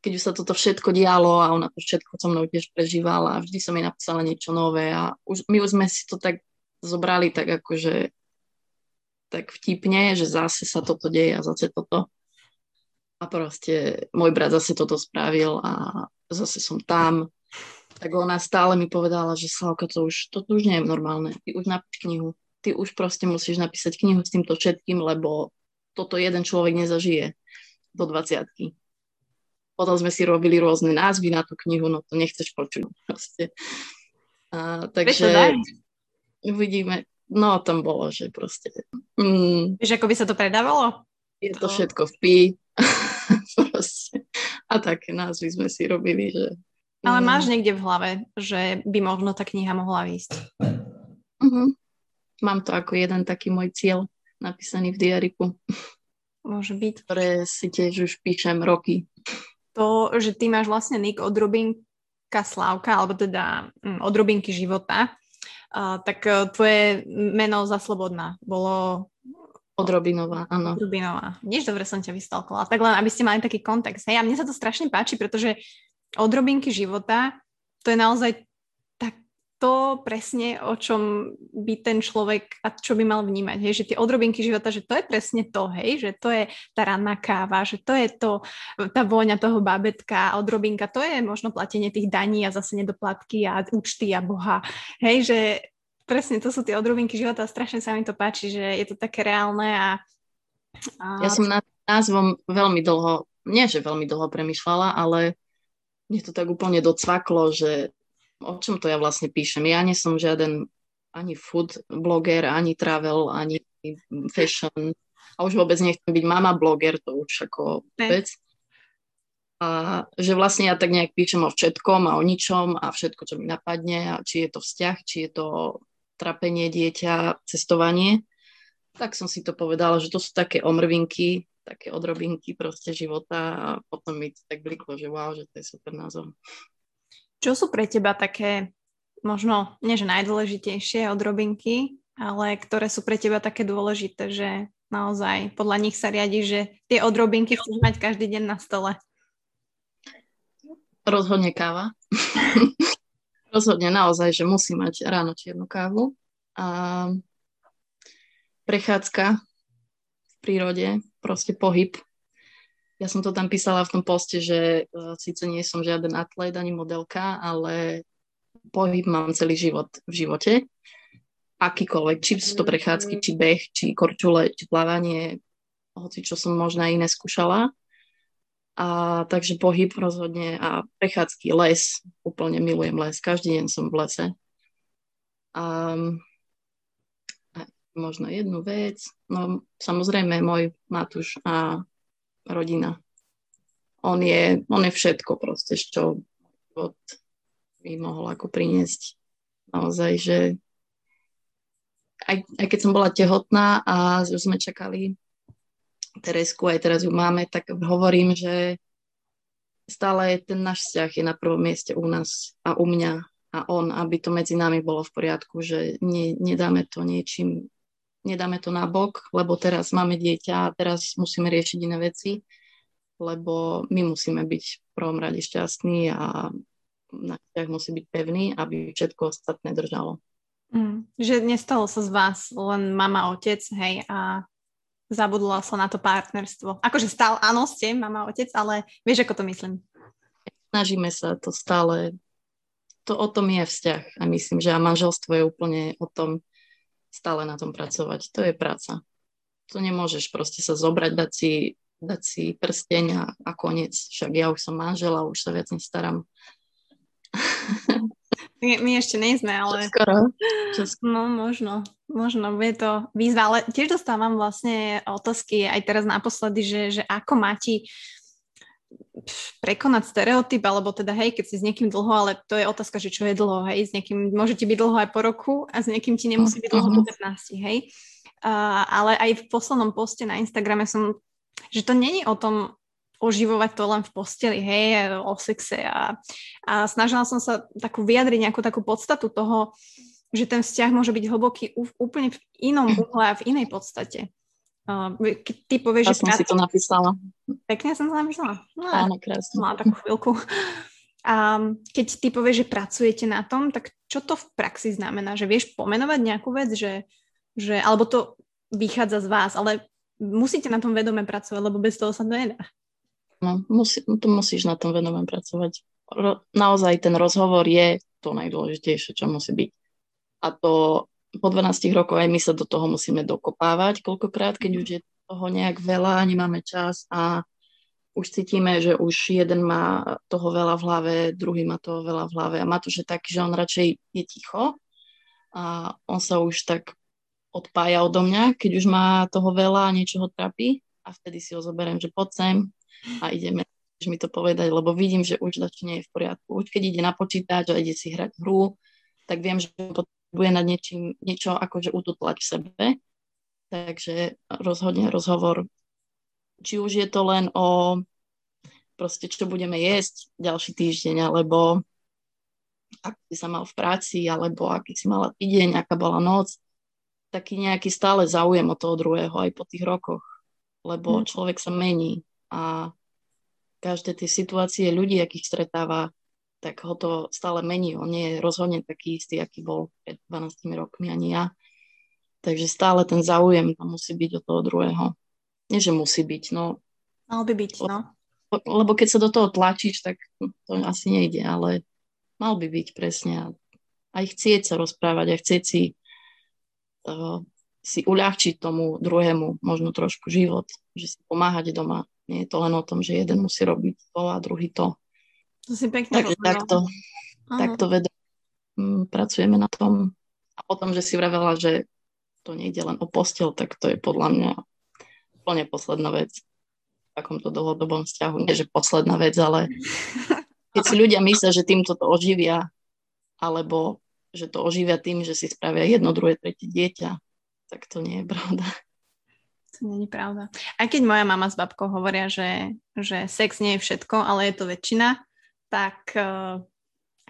Speaker 3: keď už sa toto všetko dialo a ona to všetko so mnou tiež prežívala a vždy som jej napísala niečo nové a už, my už sme si to tak zobrali tak akože tak vtipne, že zase sa toto deje a zase toto. A proste môj brat zase toto spravil a zase som tam. Tak ona stále mi povedala, že Slavka, to už, to už nie je normálne. Ty už napíš knihu. Ty už proste musíš napísať knihu s týmto všetkým, lebo toto jeden človek nezažije do 20 Potom sme si robili rôzne názvy na tú knihu, no to nechceš počuť proste. A, takže uvidíme. No, tam bolo, že proste...
Speaker 2: Mm, Vieš, ako by sa to predávalo?
Speaker 3: Je to, všetko v pí. (laughs) proste. A také názvy sme si robili, že...
Speaker 2: Ale mm. máš niekde v hlave, že by možno tá kniha mohla výjsť?
Speaker 3: Uh-huh. Mám to ako jeden taký môj cieľ napísaný v diariku.
Speaker 2: Môže byť.
Speaker 3: Ktoré si tiež už píšem roky.
Speaker 2: To, že ty máš vlastne nick od Rubinka Slávka, alebo teda mm, od Rubinky života, Uh, tak uh, tvoje meno za Slobodná bolo...
Speaker 3: Odrobinová, áno.
Speaker 2: Odrobinová. Nič dobre som ťa vystalkovala. Tak len, aby ste mali taký kontext. Hej, a mne sa to strašne páči, pretože odrobinky života, to je naozaj to presne, o čom by ten človek a čo by mal vnímať, hej, že tie odrobinky života, že to je presne to, hej, že to je tá ranná káva, že to je to, tá vôňa toho babetka a odrobinka, to je možno platenie tých daní a zase nedoplatky a účty a boha, hej, že presne to sú tie odrobinky života a strašne sa mi to páči, že je to také reálne a...
Speaker 3: a... Ja som nad názvom veľmi dlho, nie že veľmi dlho premyšľala, ale mne to tak úplne docvaklo, že o čom to ja vlastne píšem. Ja nie som žiaden ani food bloger, ani travel, ani fashion. A už vôbec nechcem byť mama bloger, to už ako vec. A že vlastne ja tak nejak píšem o všetkom a o ničom a všetko, čo mi napadne, a či je to vzťah, či je to trapenie dieťa, cestovanie. Tak som si to povedala, že to sú také omrvinky, také odrobinky proste života a potom mi to tak bliklo, že wow, že to je super názov.
Speaker 2: Čo sú pre teba také, možno, nie že najdôležitejšie odrobinky, ale ktoré sú pre teba také dôležité, že naozaj podľa nich sa riadi, že tie odrobinky chceš mať každý deň na stole?
Speaker 3: Rozhodne káva. (laughs) Rozhodne naozaj, že musí mať ráno čiernu kávu. A prechádzka v prírode, proste pohyb. Ja som to tam písala v tom poste, že uh, síce nie som žiaden atlet ani modelka, ale pohyb mám celý život v živote. Akýkoľvek, či sú to prechádzky, či beh, či korčule, či plávanie, hoci čo som možno iné skúšala. A takže pohyb rozhodne a prechádzky, les, úplne milujem les, každý deň som v lese. A, a možno jednu vec, no samozrejme môj Matúš a rodina. On je, on je všetko proste, čo život mi mohol ako priniesť. Naozaj, že aj, aj keď som bola tehotná a už sme čakali Teresku, aj teraz ju máme, tak hovorím, že stále ten náš vzťah je na prvom mieste u nás a u mňa a on, aby to medzi nami bolo v poriadku, že ne, nedáme to niečím nedáme to na bok, lebo teraz máme dieťa a teraz musíme riešiť iné veci, lebo my musíme byť v prvom rade šťastní a na vzťah musí byť pevný, aby všetko ostatné držalo.
Speaker 2: Mm, že nestalo sa z vás len mama, otec, hej, a zabudla sa na to partnerstvo. Akože stále, áno, ste mama, otec, ale vieš, ako to myslím.
Speaker 3: Snažíme sa to stále, to o tom je vzťah a myslím, že a manželstvo je úplne o tom, stále na tom pracovať. To je práca. To nemôžeš proste sa zobrať, dať si, dať si prsteň a, a koniec. Však ja už som manžela, už sa viac nestaram.
Speaker 2: My, my ešte nejsme, ale...
Speaker 3: Skoro.
Speaker 2: No, možno. Možno bude to výzva, ale tiež dostávam vlastne otázky aj teraz naposledy, že, že ako máti prekonať stereotyp, alebo teda hej, keď si s niekým dlho, ale to je otázka, že čo je dlho, hej, s niekým môže ti byť dlho aj po roku a s niekým ti nemusí byť dlho po 15, mhm. hej. Uh, ale aj v poslednom poste na Instagrame som, že to není o tom oživovať to len v posteli, hej, o sexe a, a snažila som sa takú vyjadriť nejakú takú podstatu toho, že ten vzťah môže byť hlboký úplne v inom uhle a v inej podstate. Uh, keď ty povieš,
Speaker 3: ja že... som si to napísala.
Speaker 2: Pekne som to napísala?
Speaker 3: No, Áno, krásne.
Speaker 2: Mala takú chvíľku. A keď ty povieš, že pracujete na tom, tak čo to v praxi znamená? Že vieš pomenovať nejakú vec, že, že alebo to vychádza z vás, ale musíte na tom vedome pracovať, lebo bez toho sa to nedá.
Speaker 3: No, musí, tu musíš na tom vedome pracovať. Ro, naozaj ten rozhovor je to najdôležitejšie, čo musí byť. A to po 12 rokoch aj my sa do toho musíme dokopávať koľkokrát, keď už je toho nejak veľa, nemáme čas a už cítime, že už jeden má toho veľa v hlave, druhý má toho veľa v hlave a má to, že tak, že on radšej je ticho a on sa už tak odpája odo mňa, keď už má toho veľa a niečo ho trápi a vtedy si ho zoberiem, že poď sem a ideme mi to povedať, lebo vidím, že už dačo nie je v poriadku. Už keď ide na počítač a ide si hrať hru, tak viem, že bude nad niečím, niečo akože ututlať v sebe. Takže rozhodne rozhovor, či už je to len o proste, čo budeme jesť ďalší týždeň, alebo ak si sa mal v práci, alebo aký si mala týdeň, aká bola noc, taký nejaký stále záujem o toho druhého aj po tých rokoch, lebo mm. človek sa mení a každé tie situácie ľudí, akých stretáva, tak ho to stále mení. On nie je rozhodne taký istý, aký bol pred 12 rokmi, ani ja. Takže stále ten záujem tam musí byť od toho druhého. Nie, že musí byť, no.
Speaker 2: Mal by byť, no.
Speaker 3: Lebo keď sa do toho tlačíš, tak to asi nejde, ale mal by byť presne. Aj chcieť sa rozprávať, aj chcieť si, uh, si uľahčiť tomu druhému možno trošku život, že si pomáhať doma. Nie je to len o tom, že jeden musí robiť to a druhý to.
Speaker 2: To si pekne
Speaker 3: Takže takto, takto vedom mm, pracujeme na tom. A potom, že si vravela, že to nejde len o postel, tak to je podľa mňa úplne posledná vec v takomto dlhodobom vzťahu. Nie, že posledná vec, ale (laughs) keď si ľudia myslia, že týmto to oživia, alebo že to oživia tým, že si spravia jedno, druhé, tretie dieťa, tak to nie je pravda.
Speaker 2: To je pravda. Aj keď moja mama s babkou hovoria, že, že sex nie je všetko, ale je to väčšina, tak uh,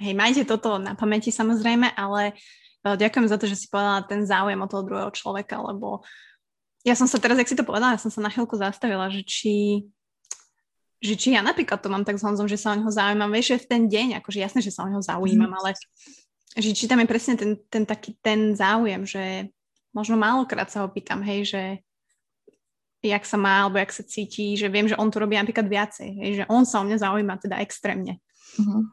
Speaker 2: hej, majte toto na pamäti samozrejme, ale uh, ďakujem za to, že si povedala ten záujem o toho druhého človeka, lebo ja som sa teraz, jak si to povedala, ja som sa na chvíľku zastavila, že či že či ja napríklad to mám tak s Honzom, že sa o neho zaujímam, vieš, že v ten deň, akože jasné, že sa o neho zaujímam, mm. ale že či tam je presne ten, ten taký ten záujem, že možno málokrát sa ho pýtam, hej, že jak sa má, alebo jak sa cíti, že viem, že on to robí napríklad viacej, hej, že on sa o mňa zaujíma teda extrémne. Uh-huh.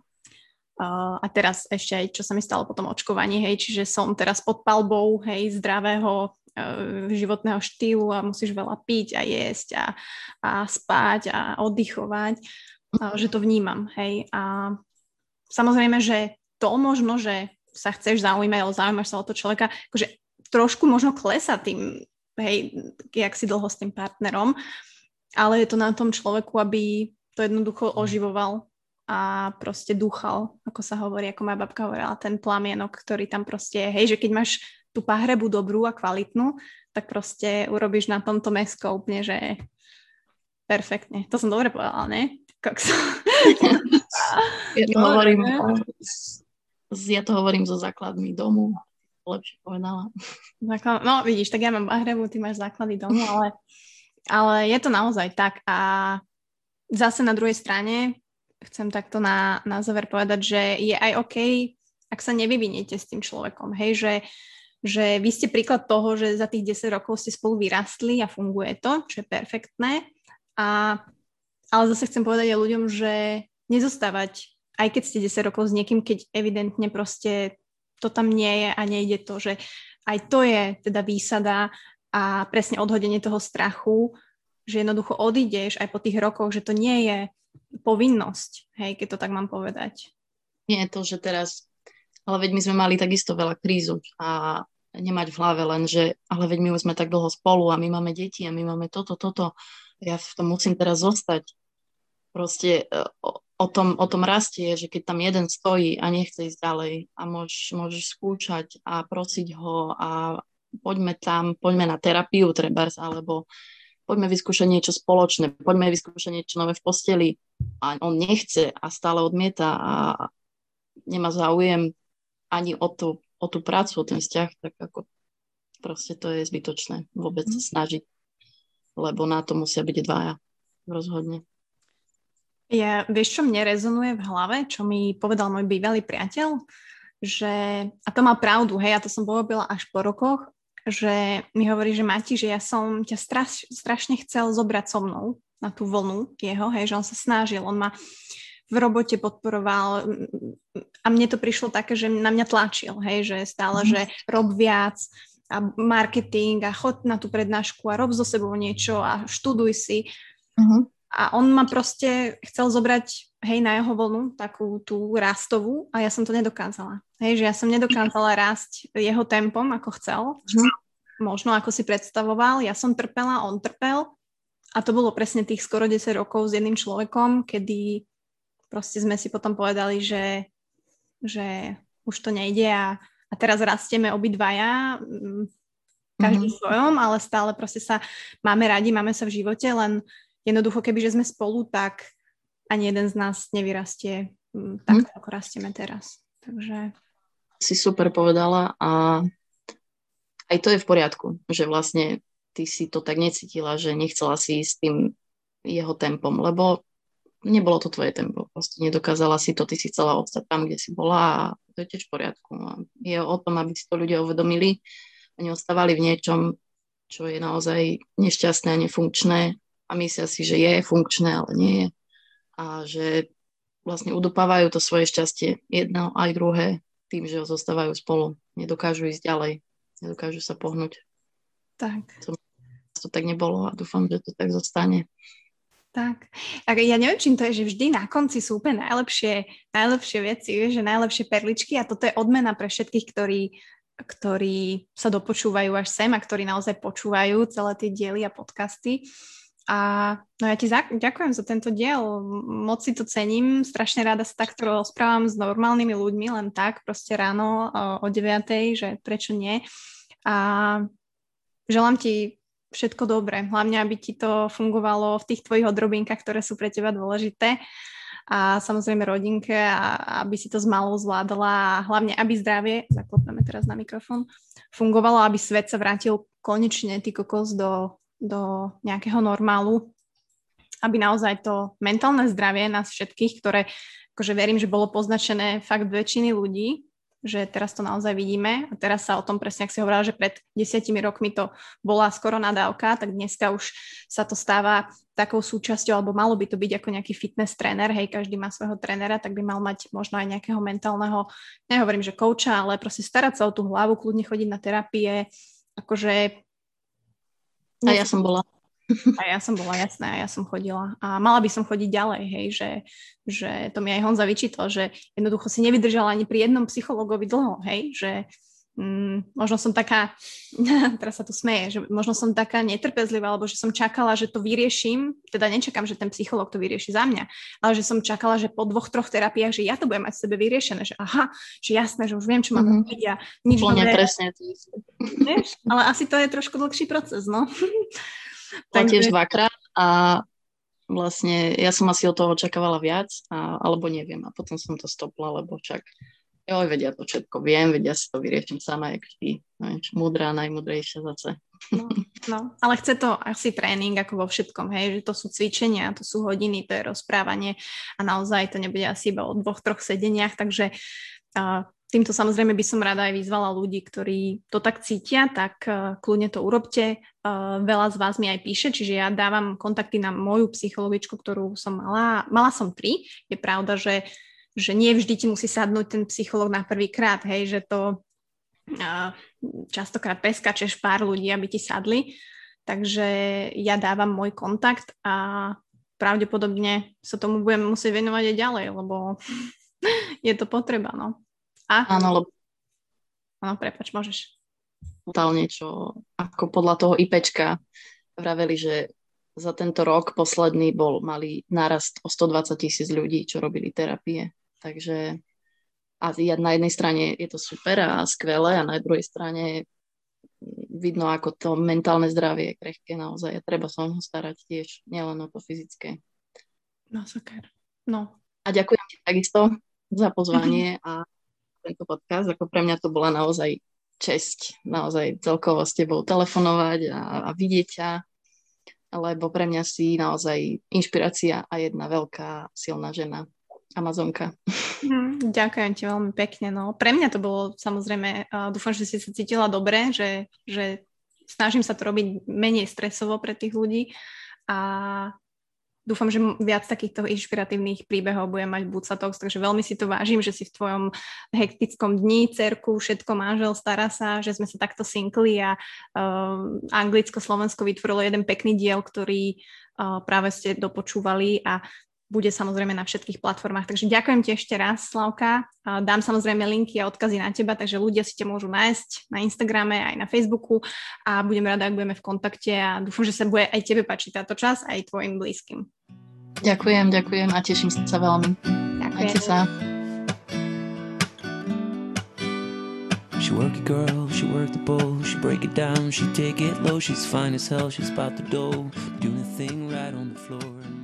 Speaker 2: Uh, a teraz ešte aj, čo sa mi stalo po tom očkovaní, hej, čiže som teraz pod palbou, hej, zdravého uh, životného štýlu a musíš veľa piť a jesť a, a spať a oddychovať, uh, že to vnímam, hej, a samozrejme, že to možno, že sa chceš zaujímať, ale zaujímaš sa o to človeka, akože trošku možno klesa tým hej, jak si dlho s tým partnerom, ale je to na tom človeku, aby to jednoducho oživoval a proste dúchal, ako sa hovorí, ako moja babka hovorila, ten plamienok, ktorý tam proste. Hej, že keď máš tú pahrebu dobrú a kvalitnú, tak proste urobíš na tomto mesko úplne, že perfektne. To som dobre povedala, ne?
Speaker 3: ja to (laughs) hovorím, ja to hovorím zo základmi domu lepšie povedala.
Speaker 2: No vidíš, tak ja mám Bahrebu, ty máš základy domu, ale, ale je to naozaj tak a zase na druhej strane chcem takto na, na záver povedať, že je aj OK, ak sa nevyviniete s tým človekom, hej, že, že vy ste príklad toho, že za tých 10 rokov ste spolu vyrastli a funguje to, čo je perfektné. A, ale zase chcem povedať aj ľuďom, že nezostávať, aj keď ste 10 rokov s niekým, keď evidentne proste to tam nie je a nejde to, že aj to je teda výsada a presne odhodenie toho strachu, že jednoducho odídeš aj po tých rokoch, že to nie je povinnosť, hej, keď to tak mám povedať.
Speaker 3: Nie je to, že teraz, ale veď my sme mali takisto veľa krízu a nemať v hlave len, že ale veď my už sme tak dlho spolu a my máme deti a my máme toto, toto, ja v tom musím teraz zostať. Proste e, o tom, o tom rastie, že keď tam jeden stojí a nechce ísť ďalej a môž, môžeš skúšať a prosiť ho a poďme tam, poďme na terapiu trebárs, alebo poďme vyskúšať niečo spoločné, poďme vyskúšať niečo nové v posteli a on nechce a stále odmieta a nemá záujem ani o tú, o tú prácu, o ten vzťah, tak ako proste to je zbytočné vôbec mm. snažiť, lebo na to musia byť dvaja rozhodne.
Speaker 2: Ja, vieš, čo mne rezonuje v hlave, čo mi povedal môj bývalý priateľ, že, a to má pravdu, hej, ja to som pochopila až po rokoch, že mi hovorí, že Mati, že ja som ťa straš, strašne chcel zobrať so mnou na tú vlnu jeho, hej, že on sa snažil, on ma v robote podporoval a mne to prišlo také, že na mňa tlačil, hej, že stále, mm. že rob viac a marketing a chod na tú prednášku a rob so sebou niečo a študuj si. Mm. A on ma proste chcel zobrať, hej, na jeho vlnu, takú tú rastovú a ja som to nedokázala. Hej, že ja som nedokázala rásť jeho tempom, ako chcel. Mm. Možno ako si predstavoval. Ja som trpela, on trpel. A to bolo presne tých skoro 10 rokov s jedným človekom, kedy proste sme si potom povedali, že, že už to nejde a, a teraz rastieme obidvaja, mm, každý mm-hmm. svojom, ale stále proste sa máme radi, máme sa v živote, len jednoducho, keby že sme spolu, tak ani jeden z nás nevyrastie mm, tak, hmm. ako rastieme teraz. Takže...
Speaker 3: Si super povedala a aj to je v poriadku, že vlastne ty si to tak necítila, že nechcela si ísť tým jeho tempom, lebo nebolo to tvoje tempo. Proste nedokázala si to, ty si chcela ostať tam, kde si bola a to je tiež v poriadku. A je o tom, aby si to ľudia uvedomili a neostávali v niečom, čo je naozaj nešťastné a nefunkčné a myslia si, že je funkčné, ale nie je. A že vlastne udupávajú to svoje šťastie jedno aj druhé tým, že ho zostávajú spolu. Nedokážu ísť ďalej, nedokážu sa pohnúť.
Speaker 2: Tak.
Speaker 3: To, to tak nebolo a dúfam, že to tak zostane.
Speaker 2: Tak. A ja neviem, čím to je, že vždy na konci sú úplne najlepšie, najlepšie veci, že najlepšie perličky a toto je odmena pre všetkých, ktorí, ktorí sa dopočúvajú až sem a ktorí naozaj počúvajú celé tie diely a podcasty. A no ja ti ďakujem za tento diel, moc si to cením, strašne rada sa takto rozprávam s normálnymi ľuďmi, len tak, proste ráno o, o 9, že prečo nie. A želám ti všetko dobré, hlavne aby ti to fungovalo v tých tvojich odrobinkách, ktoré sú pre teba dôležité. A samozrejme rodinke a aby si to z malou zvládala. A hlavne aby zdravie, zaklopneme teraz na mikrofón, fungovalo, aby svet sa vrátil konečne, ty kokos, do do nejakého normálu, aby naozaj to mentálne zdravie nás všetkých, ktoré akože verím, že bolo poznačené fakt väčšiny ľudí, že teraz to naozaj vidíme. A teraz sa o tom presne, ak si hovorila, že pred desiatimi rokmi to bola skoro nadávka, tak dneska už sa to stáva takou súčasťou, alebo malo by to byť ako nejaký fitness tréner, hej, každý má svojho trénera, tak by mal mať možno aj nejakého mentálneho, nehovorím, že kouča, ale proste starať sa o tú hlavu, kľudne chodiť na terapie, akože...
Speaker 3: A ja som bola.
Speaker 2: A ja som bola jasná, ja som chodila. A mala by som chodiť ďalej, hej, že, že to mi aj Honza vyčítal, že jednoducho si nevydržala ani pri jednom psychologovi dlho, hej, že mm, možno som taká, (laughs) teraz sa tu smeje, že možno som taká netrpezlivá, alebo že som čakala, že to vyrieším, teda nečakám, že ten psycholog to vyrieši za mňa, ale že som čakala, že po dvoch, troch terapiách, že ja to budem mať v sebe vyriešené, že aha, že jasné, že už viem, čo mám mm-hmm. robiť a nič
Speaker 3: nové. presne. (laughs)
Speaker 2: Vieš, ale asi to je trošku dlhší proces, no. (laughs)
Speaker 3: Takže... tiež dvakrát a vlastne ja som asi od toho očakávala viac, a, alebo neviem. A potom som to stopla, lebo však jo, vedia to všetko, viem, vedia si to vyrieším sama, jak vždy. No, múdra, najmudrejšia zase.
Speaker 2: No, no, ale chce to asi tréning ako vo všetkom, hej, že to sú cvičenia, to sú hodiny, to je rozprávanie a naozaj to nebude asi iba o dvoch, troch sedeniach, takže uh, Týmto samozrejme by som rada aj vyzvala ľudí, ktorí to tak cítia, tak uh, kľudne to urobte. Uh, veľa z vás mi aj píše, čiže ja dávam kontakty na moju psychologičku, ktorú som mala. Mala som tri. Je pravda, že, že nie vždy ti musí sadnúť ten psycholog na prvý krát, hej, že to uh, častokrát preskačeš pár ľudí, aby ti sadli. Takže ja dávam môj kontakt a pravdepodobne sa tomu budem musieť venovať aj ďalej, lebo (laughs) je to potreba, no.
Speaker 3: A? Áno, lebo...
Speaker 2: Áno, prepač, môžeš.
Speaker 3: Totálne, čo ako podľa toho IPčka vraveli, že za tento rok posledný bol, mali narast o 120 tisíc ľudí, čo robili terapie. Takže a na jednej strane je to super a skvelé a na druhej strane vidno, ako to mentálne zdravie je krehké naozaj a treba sa o ho starať tiež, nielen o to fyzické.
Speaker 2: No super. No.
Speaker 3: A ďakujem ti takisto za pozvanie (laughs) a tento podcast. Ako pre mňa to bola naozaj česť, naozaj celkovo s tebou telefonovať a, a vidieť ťa, lebo pre mňa si naozaj inšpirácia a jedna veľká silná žena. Amazonka.
Speaker 2: Mm, ďakujem ti veľmi pekne. No, pre mňa to bolo samozrejme, uh, dúfam, že si sa cítila dobre, že, že snažím sa to robiť menej stresovo pre tých ľudí a dúfam, že viac takýchto inšpiratívnych príbehov budem mať v Bucatox, takže veľmi si to vážim, že si v tvojom hektickom dni, cerku, všetko manžel, stará sa, že sme sa takto synkli a uh, Anglicko-Slovensko vytvorilo jeden pekný diel, ktorý uh, práve ste dopočúvali a bude samozrejme na všetkých platformách. Takže ďakujem ti ešte raz, Slavka. Dám samozrejme linky a odkazy na teba, takže ľudia si ťa môžu nájsť na Instagrame aj na Facebooku a budem rada, ak budeme v kontakte a dúfam, že sa bude aj tebe páčiť táto čas, aj tvojim blízkym.
Speaker 3: Ďakujem, ďakujem a teším sa veľmi. Ďakujem. Majte sa. She work it girl, she work the bowl, she break it down, she take it low, she's fine as hell, she's about the dough, doing the thing right on the floor.